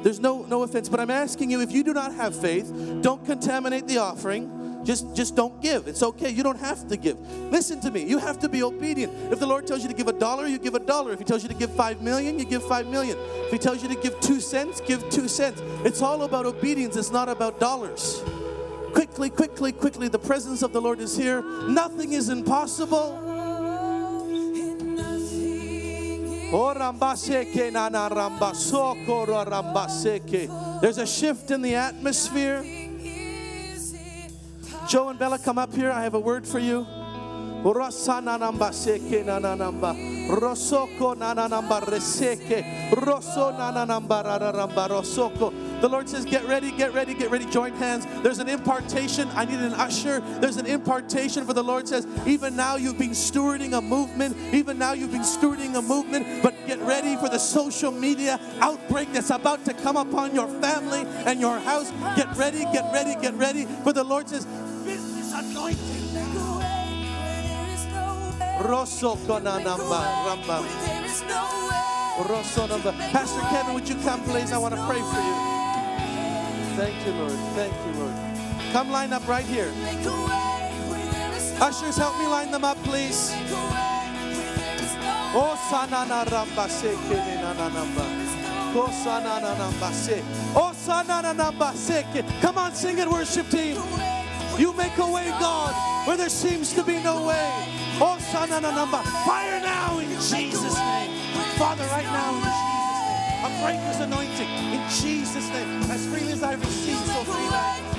There's no no offense, but I'm asking you if you do not have faith, don't contaminate the offering. Just just don't give. It's okay. You don't have to give. Listen to me. You have to be obedient. If the Lord tells you to give a dollar, you give a dollar. If he tells you to give 5 million, you give 5 million. If he tells you to give 2 cents, give 2 cents. It's all about obedience. It's not about dollars. Quickly, quickly, quickly. The presence of the Lord is here. Nothing is impossible. Oh, rambaseke rambaseke. There's a shift in the atmosphere. Joe and Bella, come up here. I have a word for you. Rosana nambaseke na na namba. Rosoko na na namba reseke. Roso na na namba ra ra rosoko. The Lord says, Get ready, get ready, get ready, join hands. There's an impartation. I need an usher. There's an impartation for the Lord says, Even now you've been stewarding a movement. Even now you've been stewarding a movement. But get ready for the social media outbreak that's about to come upon your family and your house. Get ready, get ready, get ready. For the Lord says, Business anointing. Rosso konanamba ramba. Rosso namba. Pastor Kevin, would you come, please? I want to pray for you. Thank you, Lord. Thank you, Lord. Come line up right here. Ushers, help me line them up, please. Oh, sanana ramba se kene na na namba. Oh, sanana namba se. Oh, sanana namba se. Come on, sing it, worship team. You make a way, God, where there seems to be no way. Oh, son, sanana namba. Fire now in Jesus' name. Father, right now in Jesus' name. A breaker's anointing in Jesus' name. As freely as I receive, so freely I